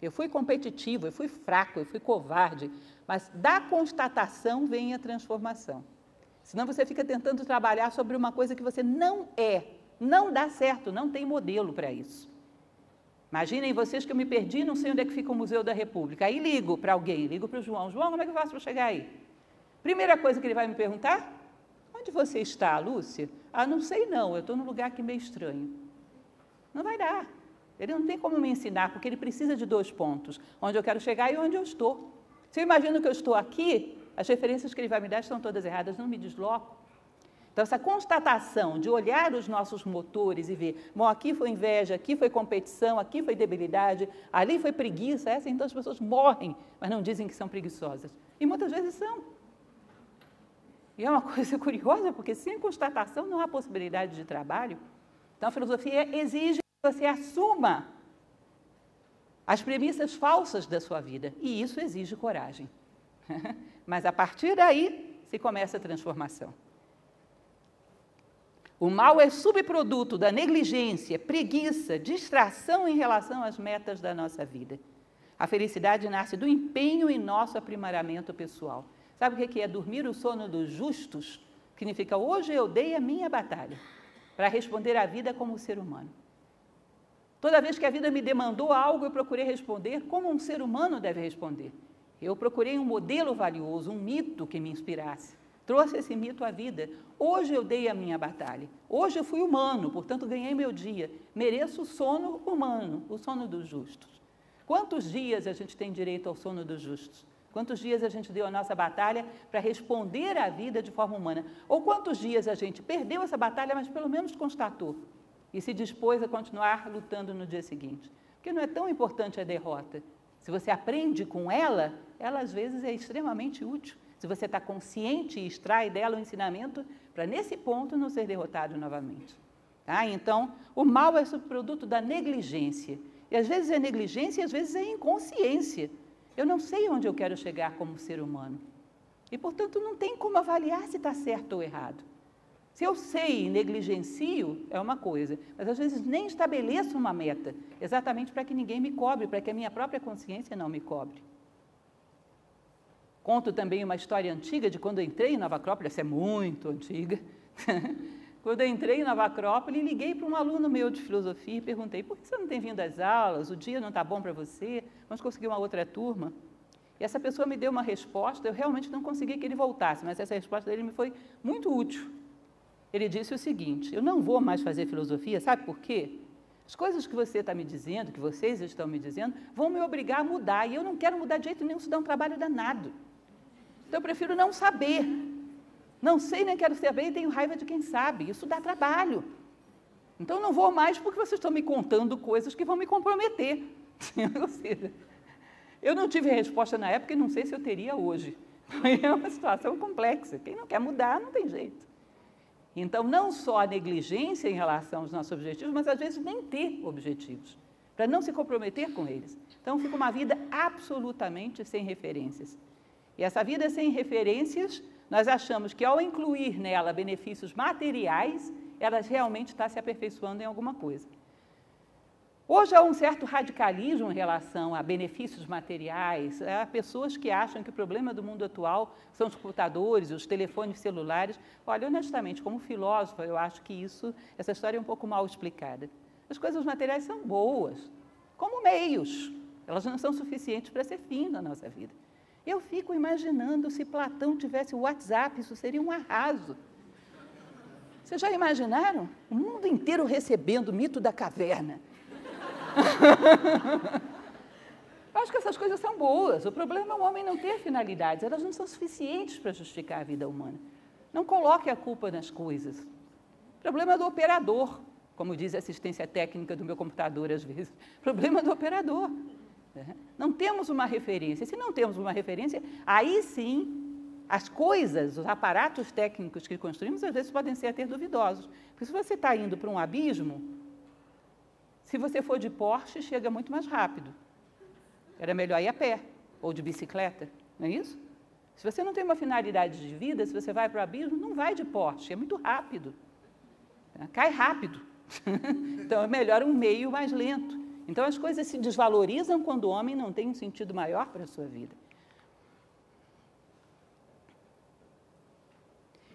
Speaker 1: Eu fui competitivo, eu fui fraco, eu fui covarde. Mas da constatação vem a transformação. Senão você fica tentando trabalhar sobre uma coisa que você não é. Não dá certo, não tem modelo para isso. Imaginem vocês que eu me perdi, não sei onde é que fica o Museu da República. Aí ligo para alguém, ligo para o João. João, como é que eu faço para chegar aí? Primeira coisa que ele vai me perguntar: onde você está, Lúcia? Ah, não sei não, eu estou num lugar aqui meio estranho. Não vai dar. Ele não tem como me ensinar, porque ele precisa de dois pontos: onde eu quero chegar e onde eu estou. Se eu imagino que eu estou aqui, as referências que ele vai me dar estão todas erradas, não me desloco. Então, essa constatação de olhar os nossos motores e ver, bom, aqui foi inveja, aqui foi competição, aqui foi debilidade, ali foi preguiça, essa então as pessoas morrem, mas não dizem que são preguiçosas. E muitas vezes são. E é uma coisa curiosa, porque sem constatação não há possibilidade de trabalho. Então, a filosofia exige que você assuma as premissas falsas da sua vida, e isso exige coragem. Mas a partir daí se começa a transformação. O mal é subproduto da negligência, preguiça, distração em relação às metas da nossa vida. A felicidade nasce do empenho em nosso aprimoramento pessoal. Sabe o que é dormir o sono dos justos? Significa hoje eu dei a minha batalha para responder à vida como ser humano. Toda vez que a vida me demandou algo, eu procurei responder como um ser humano deve responder. Eu procurei um modelo valioso, um mito que me inspirasse. Trouxe esse mito à vida. Hoje eu dei a minha batalha. Hoje eu fui humano, portanto ganhei meu dia. Mereço o sono humano, o sono dos justos. Quantos dias a gente tem direito ao sono dos justos? Quantos dias a gente deu a nossa batalha para responder à vida de forma humana? Ou quantos dias a gente perdeu essa batalha, mas pelo menos constatou e se dispôs a continuar lutando no dia seguinte? Porque não é tão importante a derrota. Se você aprende com ela, ela às vezes é extremamente útil se você está consciente e extrai dela o ensinamento para nesse ponto não ser derrotado novamente. Tá? Então, o mal é subproduto da negligência. E às vezes é negligência e às vezes é inconsciência. Eu não sei onde eu quero chegar como ser humano. E, portanto, não tem como avaliar se está certo ou errado. Se eu sei e negligencio, é uma coisa, mas às vezes nem estabeleço uma meta, exatamente para que ninguém me cobre, para que a minha própria consciência não me cobre. Conto também uma história antiga de quando entrei em Nova Acrópole, essa é muito antiga. quando entrei em Nova Acrópole, liguei para um aluno meu de filosofia e perguntei: por que você não tem vindo às aulas? O dia não está bom para você? Vamos conseguir uma outra turma? E essa pessoa me deu uma resposta, eu realmente não consegui que ele voltasse, mas essa resposta dele me foi muito útil. Ele disse o seguinte: Eu não vou mais fazer filosofia, sabe por quê? As coisas que você está me dizendo, que vocês estão me dizendo, vão me obrigar a mudar, e eu não quero mudar de jeito nenhum, isso dá um trabalho danado. Então eu prefiro não saber. Não sei, nem quero saber e tenho raiva de quem sabe. Isso dá trabalho. Então não vou mais porque vocês estão me contando coisas que vão me comprometer. Ou seja, eu não tive resposta na época e não sei se eu teria hoje. É uma situação complexa. Quem não quer mudar não tem jeito. Então, não só a negligência em relação aos nossos objetivos, mas às vezes nem ter objetivos, para não se comprometer com eles. Então, fica uma vida absolutamente sem referências. E essa vida sem referências, nós achamos que ao incluir nela benefícios materiais, ela realmente está se aperfeiçoando em alguma coisa. Hoje há um certo radicalismo em relação a benefícios materiais. Há pessoas que acham que o problema do mundo atual são os computadores, os telefones celulares. Olha, honestamente, como filósofa, eu acho que isso, essa história é um pouco mal explicada. As coisas materiais são boas, como meios. Elas não são suficientes para ser fim na nossa vida. Eu fico imaginando se Platão tivesse o WhatsApp, isso seria um arraso. Vocês já imaginaram? O mundo inteiro recebendo o mito da caverna. Acho que essas coisas são boas. O problema é o homem não ter finalidades. Elas não são suficientes para justificar a vida humana. Não coloque a culpa nas coisas. O problema é do operador, como diz a assistência técnica do meu computador às vezes. O problema é do operador. Né? Não temos uma referência. Se não temos uma referência, aí sim as coisas, os aparatos técnicos que construímos, às vezes podem ser até duvidosos. Porque se você está indo para um abismo, se você for de Porsche, chega muito mais rápido. Era melhor ir a pé ou de bicicleta, não é isso? Se você não tem uma finalidade de vida, se você vai para o abismo, não vai de Porsche, é muito rápido. Cai rápido. então é melhor um meio mais lento. Então as coisas se desvalorizam quando o homem não tem um sentido maior para a sua vida.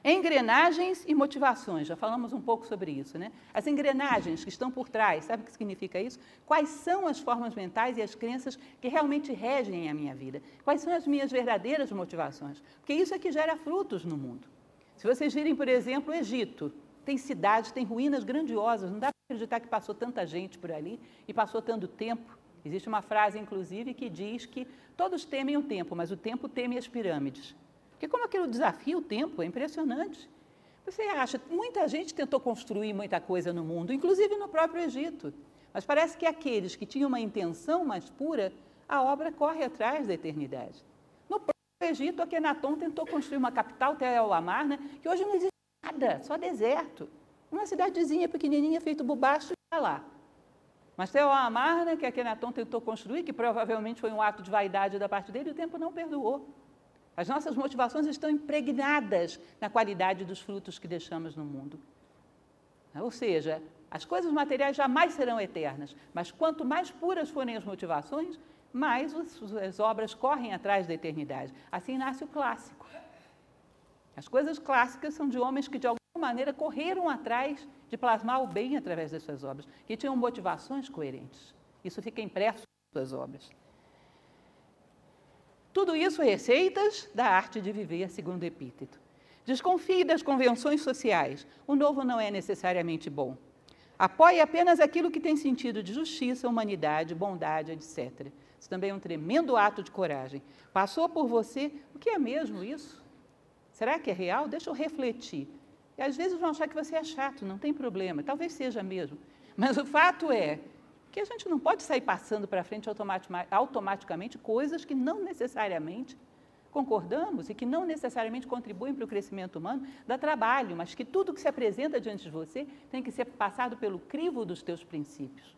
Speaker 1: Engrenagens e motivações, já falamos um pouco sobre isso, né? As engrenagens que estão por trás, sabe o que significa isso? Quais são as formas mentais e as crenças que realmente regem a minha vida? Quais são as minhas verdadeiras motivações? Porque isso é que gera frutos no mundo. Se vocês virem, por exemplo, o Egito, tem cidades, tem ruínas grandiosas, não dá acreditar que passou tanta gente por ali e passou tanto tempo. Existe uma frase, inclusive, que diz que todos temem o tempo, mas o tempo teme as pirâmides. Porque como aquilo desafia o tempo, é impressionante. Você acha, muita gente tentou construir muita coisa no mundo, inclusive no próprio Egito. Mas parece que aqueles que tinham uma intenção mais pura, a obra corre atrás da eternidade. No próprio Egito, Akenaton tentou construir uma capital, Tel Amar, né, que hoje não existe nada, só deserto. Uma cidadezinha pequenininha, feito bubasto, está lá. Mas Tel Amar, né, que Akenaton tentou construir, que provavelmente foi um ato de vaidade da parte dele, o tempo não perdoou. As nossas motivações estão impregnadas na qualidade dos frutos que deixamos no mundo. Ou seja, as coisas materiais jamais serão eternas, mas quanto mais puras forem as motivações, mais as obras correm atrás da eternidade. Assim nasce o clássico. As coisas clássicas são de homens que, de alguma maneira, correram atrás de plasmar o bem através das suas obras, que tinham motivações coerentes. Isso fica impresso nas suas obras. Tudo isso receitas da arte de viver, segundo Epíteto. Desconfie das convenções sociais. O novo não é necessariamente bom. Apoie apenas aquilo que tem sentido de justiça, humanidade, bondade, etc. Isso também é um tremendo ato de coragem. Passou por você, o que é mesmo isso? Será que é real? Deixa eu refletir. E às vezes vão achar que você é chato, não tem problema, talvez seja mesmo. Mas o fato é que a gente não pode sair passando para frente automaticamente coisas que não necessariamente concordamos e que não necessariamente contribuem para o crescimento humano, dá trabalho, mas que tudo que se apresenta diante de você tem que ser passado pelo crivo dos teus princípios.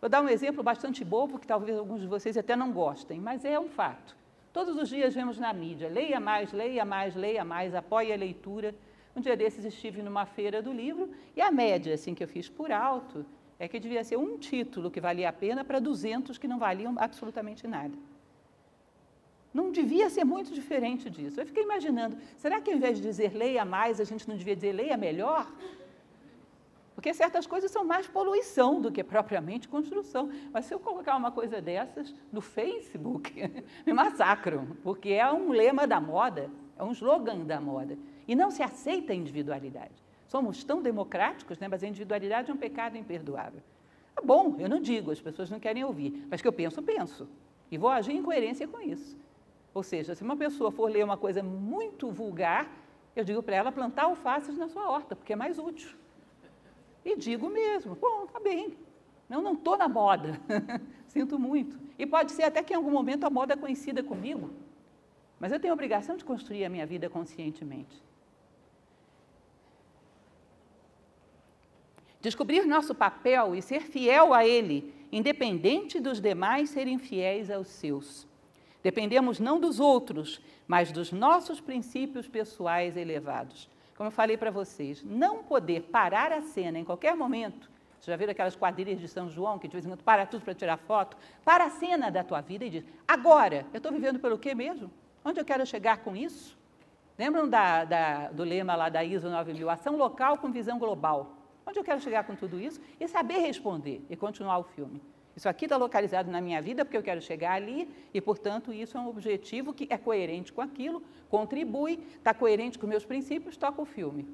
Speaker 1: Vou dar um exemplo bastante bobo, que talvez alguns de vocês até não gostem, mas é um fato. Todos os dias vemos na mídia, leia mais, leia mais, leia mais, apoie a leitura. Um dia desses estive numa feira do livro e a média, assim, que eu fiz por alto, é que devia ser um título que valia a pena para 200 que não valiam absolutamente nada. Não devia ser muito diferente disso. Eu fiquei imaginando, será que ao invés de dizer leia mais, a gente não devia dizer leia melhor? Porque certas coisas são mais poluição do que propriamente construção. Mas se eu colocar uma coisa dessas no Facebook, me massacram, porque é um lema da moda, é um slogan da moda. E não se aceita a individualidade. Somos tão democráticos, né? mas a individualidade é um pecado imperdoável. É bom, eu não digo, as pessoas não querem ouvir, mas que eu penso, penso. E vou agir em coerência com isso. Ou seja, se uma pessoa for ler uma coisa muito vulgar, eu digo para ela plantar alfaces na sua horta, porque é mais útil. E digo mesmo, bom, tá bem. Eu não estou na moda, sinto muito. E pode ser até que em algum momento a moda é conhecida comigo, mas eu tenho a obrigação de construir a minha vida conscientemente. Descobrir nosso papel e ser fiel a ele, independente dos demais serem fiéis aos seus. Dependemos não dos outros, mas dos nossos princípios pessoais elevados. Como eu falei para vocês, não poder parar a cena em qualquer momento. Você já viram aquelas quadrilhas de São João que de vez em quando para tudo para tirar foto? Para a cena da tua vida e diz: agora, eu estou vivendo pelo quê mesmo? Onde eu quero chegar com isso? Lembram da, da, do lema lá da ISO 9000? Ação local com visão global. Onde eu quero chegar com tudo isso? E saber responder e continuar o filme. Isso aqui está localizado na minha vida porque eu quero chegar ali e, portanto, isso é um objetivo que é coerente com aquilo, contribui, está coerente com meus princípios, toca o filme.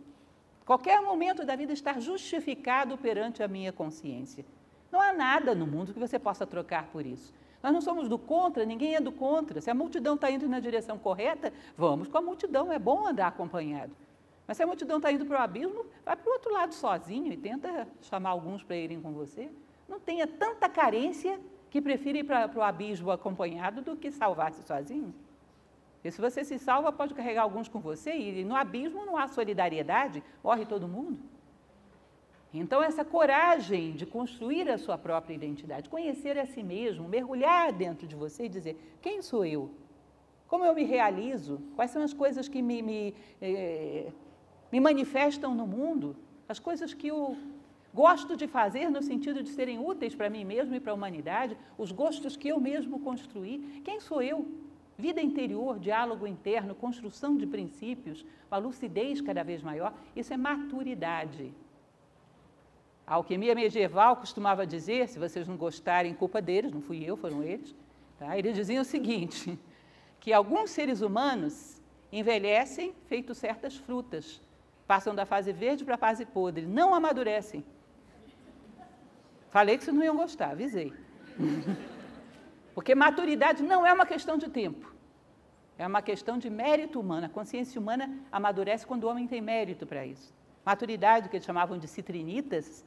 Speaker 1: Qualquer momento da vida está justificado perante a minha consciência. Não há nada no mundo que você possa trocar por isso. Nós não somos do contra, ninguém é do contra. Se a multidão está indo na direção correta, vamos com a multidão, é bom andar acompanhado. Mas se a multidão está indo para o abismo, vai para o outro lado sozinho e tenta chamar alguns para irem com você. Não tenha tanta carência que prefira ir para, para o abismo acompanhado do que salvar-se sozinho. E se você se salva, pode carregar alguns com você, e no abismo não há solidariedade, morre todo mundo. Então, essa coragem de construir a sua própria identidade, conhecer a si mesmo, mergulhar dentro de você e dizer: quem sou eu? Como eu me realizo? Quais são as coisas que me, me eh, me manifestam no mundo, as coisas que eu gosto de fazer no sentido de serem úteis para mim mesmo e para a humanidade, os gostos que eu mesmo construí. Quem sou eu? Vida interior, diálogo interno, construção de princípios, uma lucidez cada vez maior, isso é maturidade. A alquimia medieval costumava dizer, se vocês não gostarem, culpa deles, não fui eu, foram eles. Tá? Eles diziam o seguinte: que alguns seres humanos envelhecem feito certas frutas, Passam da fase verde para a fase podre, não amadurecem. Falei que vocês não iam gostar, avisei. Porque maturidade não é uma questão de tempo. É uma questão de mérito humano. A consciência humana amadurece quando o homem tem mérito para isso. Maturidade, que eles chamavam de citrinitas,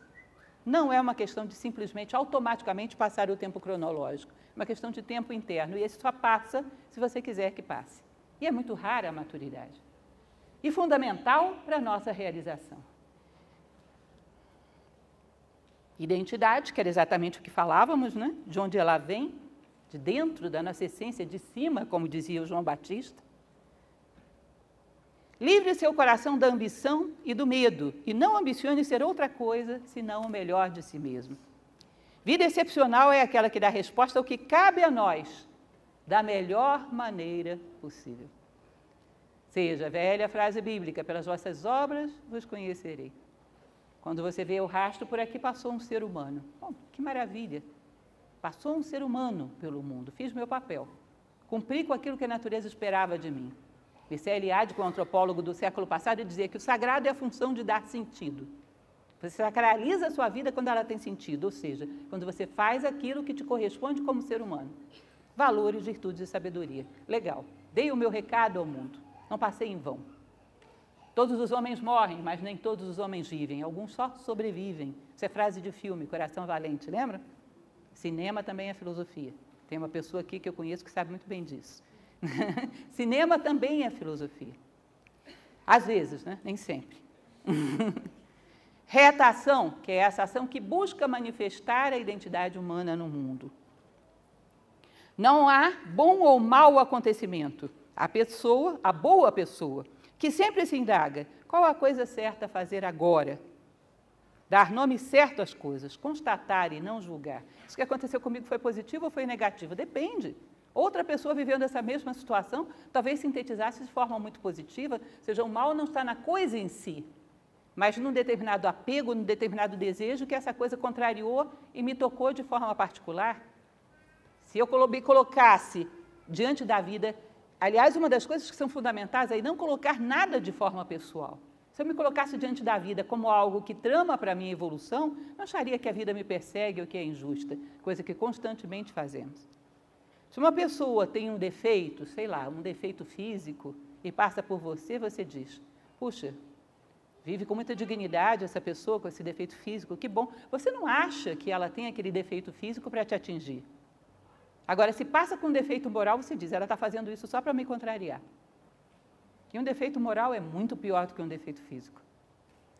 Speaker 1: não é uma questão de simplesmente automaticamente passar o tempo cronológico. É uma questão de tempo interno. E esse só passa se você quiser que passe. E é muito rara a maturidade. E fundamental para a nossa realização. Identidade, que era exatamente o que falávamos, né? de onde ela vem, de dentro da nossa essência, de cima, como dizia o João Batista. Livre seu coração da ambição e do medo, e não ambicione ser outra coisa senão o melhor de si mesmo. Vida excepcional é aquela que dá resposta ao que cabe a nós, da melhor maneira possível. Seja velha frase bíblica, pelas vossas obras vos conhecerei. Quando você vê o rastro, por aqui passou um ser humano. Bom, que maravilha! Passou um ser humano pelo mundo, fiz meu papel. Cumpri com aquilo que a natureza esperava de mim. Mircea Eliade, é um antropólogo do século passado, dizia que o sagrado é a função de dar sentido. Você sacraliza a sua vida quando ela tem sentido, ou seja, quando você faz aquilo que te corresponde como ser humano. Valores, virtudes e sabedoria. Legal. Dei o meu recado ao mundo. Não passei em vão. Todos os homens morrem, mas nem todos os homens vivem. Alguns só sobrevivem. Isso é frase de filme, Coração Valente, lembra? Cinema também é filosofia. Tem uma pessoa aqui que eu conheço que sabe muito bem disso. Cinema também é filosofia. Às vezes, né? nem sempre. Reta ação, que é essa ação que busca manifestar a identidade humana no mundo. Não há bom ou mau acontecimento. A pessoa, a boa pessoa, que sempre se indaga qual a coisa certa a fazer agora. Dar nome certo às coisas, constatar e não julgar. Isso que aconteceu comigo foi positivo ou foi negativo? Depende. Outra pessoa vivendo essa mesma situação talvez sintetizasse de forma muito positiva, seja, o mal não está na coisa em si, mas num determinado apego, num determinado desejo que essa coisa contrariou e me tocou de forma particular. Se eu me colocasse diante da vida Aliás, uma das coisas que são fundamentais é não colocar nada de forma pessoal. Se eu me colocasse diante da vida como algo que trama para a minha evolução, não acharia que a vida me persegue ou que é injusta, coisa que constantemente fazemos. Se uma pessoa tem um defeito, sei lá, um defeito físico, e passa por você, você diz: puxa, vive com muita dignidade essa pessoa com esse defeito físico, que bom. Você não acha que ela tem aquele defeito físico para te atingir. Agora, se passa com um defeito moral, você diz, ela está fazendo isso só para me contrariar. E um defeito moral é muito pior do que um defeito físico.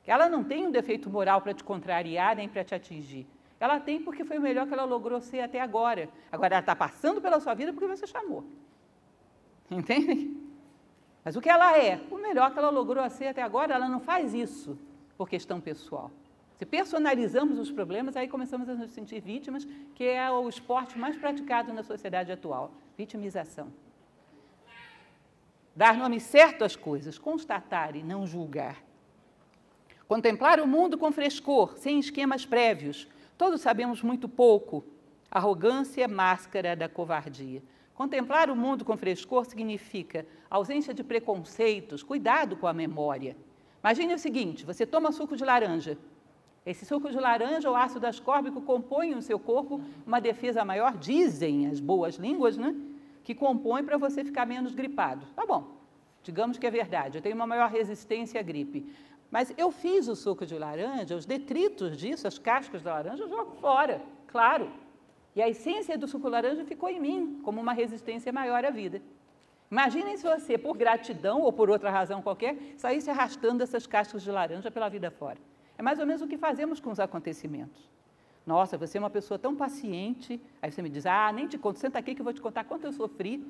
Speaker 1: Ela não tem um defeito moral para te contrariar nem para te atingir. Ela tem porque foi o melhor que ela logrou ser até agora. Agora, ela está passando pela sua vida porque você chamou. Entende? Mas o que ela é? O melhor que ela logrou ser até agora, ela não faz isso por questão pessoal. Se personalizamos os problemas, aí começamos a nos sentir vítimas, que é o esporte mais praticado na sociedade atual vitimização. Dar nome certo às coisas, constatar e não julgar. Contemplar o mundo com frescor, sem esquemas prévios. Todos sabemos muito pouco. Arrogância é máscara da covardia. Contemplar o mundo com frescor significa ausência de preconceitos, cuidado com a memória. Imagine o seguinte: você toma suco de laranja, esse suco de laranja ou ácido ascórbico compõe no seu corpo uma defesa maior, dizem as boas línguas, né? Que compõe para você ficar menos gripado. Tá bom, digamos que é verdade, eu tenho uma maior resistência à gripe. Mas eu fiz o suco de laranja, os detritos disso, as cascas da laranja, eu jogo fora, claro. E a essência do suco de laranja ficou em mim, como uma resistência maior à vida. Imaginem se você, por gratidão ou por outra razão qualquer, saísse arrastando essas cascas de laranja pela vida fora. É mais ou menos o que fazemos com os acontecimentos. Nossa, você é uma pessoa tão paciente. Aí você me diz, ah, nem te conto, senta aqui que eu vou te contar quanto eu sofri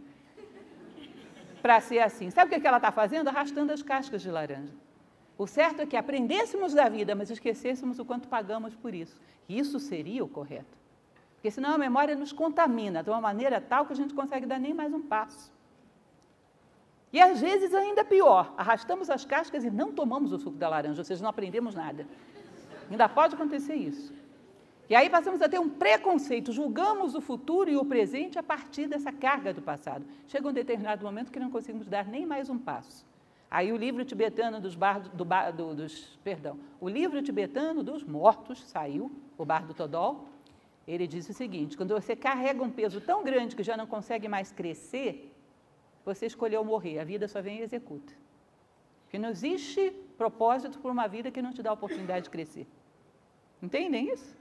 Speaker 1: para ser assim. Sabe o que ela está fazendo? Arrastando as cascas de laranja. O certo é que aprendêssemos da vida, mas esquecêssemos o quanto pagamos por isso. Isso seria o correto. Porque senão a memória nos contamina de uma maneira tal que a gente consegue dar nem mais um passo. E às vezes ainda pior, arrastamos as cascas e não tomamos o suco da laranja, ou seja, não aprendemos nada. Ainda pode acontecer isso. E aí passamos a ter um preconceito, julgamos o futuro e o presente a partir dessa carga do passado. Chega um determinado momento que não conseguimos dar nem mais um passo. Aí o livro tibetano dos, do, do, dos, perdão, o livro tibetano dos mortos saiu, o Bardo Todol. Ele diz o seguinte: quando você carrega um peso tão grande que já não consegue mais crescer, você escolheu morrer. A vida só vem e executa. Porque não existe propósito para uma vida que não te dá a oportunidade de crescer. Entendem isso?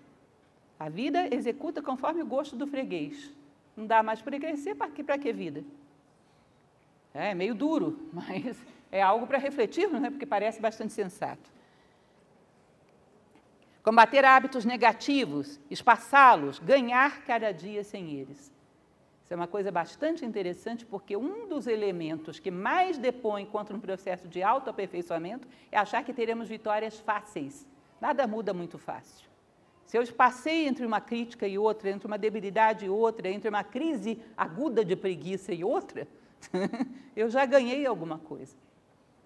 Speaker 1: A vida executa conforme o gosto do freguês. Não dá mais para crescer, para que, que vida? É meio duro, mas é algo para refletir, não é? porque parece bastante sensato. Combater hábitos negativos, espaçá-los, ganhar cada dia sem eles. Isso é uma coisa bastante interessante, porque um dos elementos que mais depõe contra um processo de autoaperfeiçoamento é achar que teremos vitórias fáceis. Nada muda muito fácil. Se eu passei entre uma crítica e outra, entre uma debilidade e outra, entre uma crise aguda de preguiça e outra, eu já ganhei alguma coisa.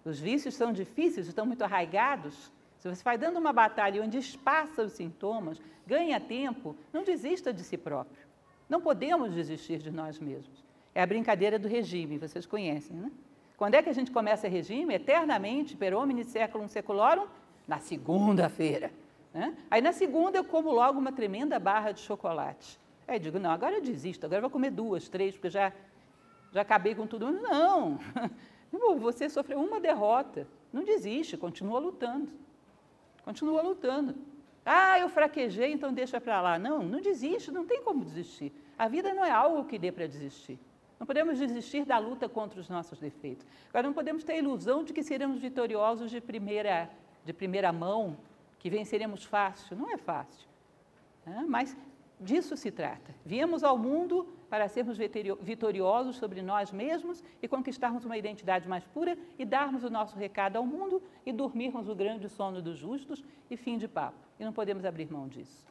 Speaker 1: Os vícios são difíceis, estão muito arraigados. Se você vai dando uma batalha onde espaça os sintomas, ganha tempo, não desista de si próprio. Não podemos desistir de nós mesmos. É a brincadeira do regime, vocês conhecem, né? Quando é que a gente começa regime? Eternamente, per homine seculum seculorum, na segunda-feira. Né? Aí na segunda eu como logo uma tremenda barra de chocolate. Aí digo, não, agora eu desisto, agora eu vou comer duas, três, porque já, já acabei com tudo. Não, você sofreu uma derrota, não desiste, continua lutando. Continua lutando. Ah, eu fraquejei, então deixa para lá. Não, não desiste, não tem como desistir. A vida não é algo que dê para desistir. Não podemos desistir da luta contra os nossos defeitos. Agora, não podemos ter a ilusão de que seremos vitoriosos de primeira, de primeira mão, que venceremos fácil. Não é fácil. Né? Mas disso se trata. Viemos ao mundo para sermos vitoriosos sobre nós mesmos e conquistarmos uma identidade mais pura e darmos o nosso recado ao mundo e dormirmos o grande sono dos justos e fim de papo. E não podemos abrir mão disso.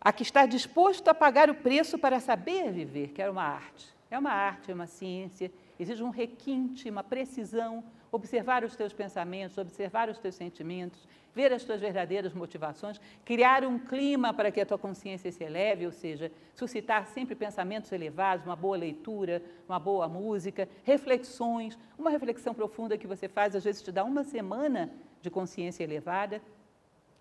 Speaker 1: Há que estar disposto a pagar o preço para saber viver, que é uma arte. É uma arte, é uma ciência, exige um requinte, uma precisão, observar os teus pensamentos, observar os teus sentimentos, ver as tuas verdadeiras motivações, criar um clima para que a tua consciência se eleve, ou seja, suscitar sempre pensamentos elevados, uma boa leitura, uma boa música, reflexões, uma reflexão profunda que você faz, às vezes te dá uma semana de consciência elevada.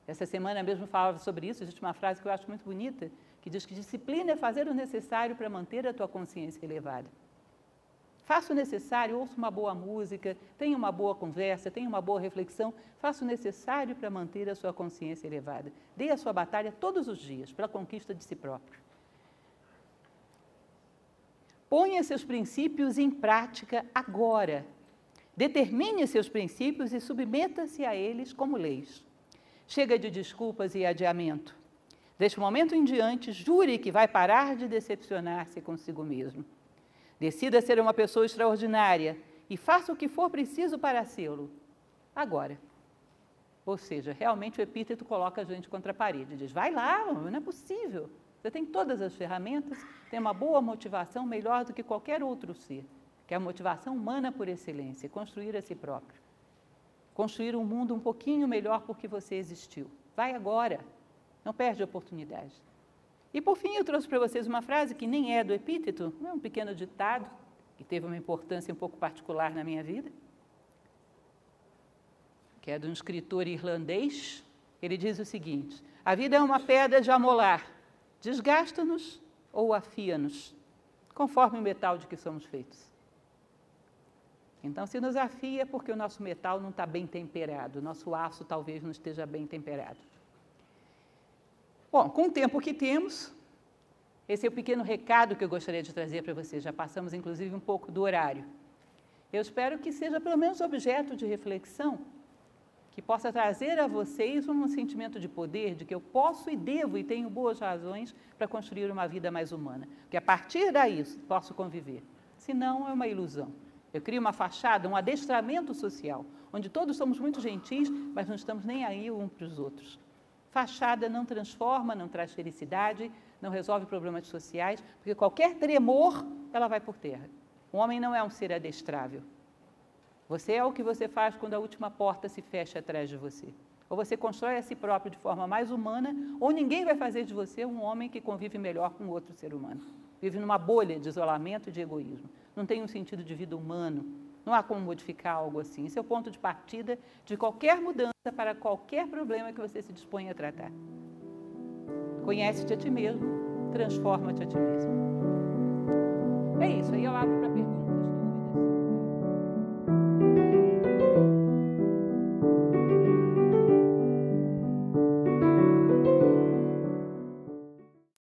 Speaker 1: Essa semana mesmo falava sobre isso, existe uma frase que eu acho muito bonita, que diz que disciplina é fazer o necessário para manter a tua consciência elevada. Faça o necessário, ouça uma boa música, tenha uma boa conversa, tenha uma boa reflexão. Faça o necessário para manter a sua consciência elevada. Dê a sua batalha todos os dias para a conquista de si próprio. Ponha seus princípios em prática agora. Determine seus princípios e submeta-se a eles como leis. Chega de desculpas e adiamento. Deste momento em diante, jure que vai parar de decepcionar-se consigo mesmo. Decida ser uma pessoa extraordinária e faça o que for preciso para sê-lo. Agora. Ou seja, realmente o epíteto coloca a gente contra a parede. Diz: vai lá, não é possível. Você tem todas as ferramentas, tem uma boa motivação melhor do que qualquer outro ser, que é a motivação humana por excelência, construir a si próprio. Construir um mundo um pouquinho melhor porque você existiu. Vai agora. Não perde a oportunidade. E por fim, eu trouxe para vocês uma frase que nem é do epíteto, é um pequeno ditado que teve uma importância um pouco particular na minha vida, que é de um escritor irlandês. Ele diz o seguinte: A vida é uma pedra de amolar, desgasta-nos ou afia-nos, conforme o metal de que somos feitos. Então, se nos afia, é porque o nosso metal não está bem temperado, o nosso aço talvez não esteja bem temperado. Bom, com o tempo que temos, esse é o pequeno recado que eu gostaria de trazer para vocês. Já passamos, inclusive, um pouco do horário. Eu espero que seja pelo menos objeto de reflexão, que possa trazer a vocês um sentimento de poder, de que eu posso e devo e tenho boas razões para construir uma vida mais humana. Que a partir daí posso conviver. Senão é uma ilusão. Eu crio uma fachada, um adestramento social, onde todos somos muito gentis, mas não estamos nem aí um para os outros. Fachada não transforma, não traz felicidade, não resolve problemas sociais, porque qualquer tremor, ela vai por terra. O homem não é um ser adestrável. Você é o que você faz quando a última porta se fecha atrás de você. Ou você constrói a si próprio de forma mais humana, ou ninguém vai fazer de você um homem que convive melhor com outro ser humano. Vive numa bolha de isolamento e de egoísmo. Não tem um sentido de vida humano, não há como modificar algo assim. Esse é o ponto de partida de qualquer mudança para qualquer problema que você se dispõe a tratar. Conhece-te a ti mesmo, transforma-te a ti mesmo. É isso, aí eu abro para perguntas.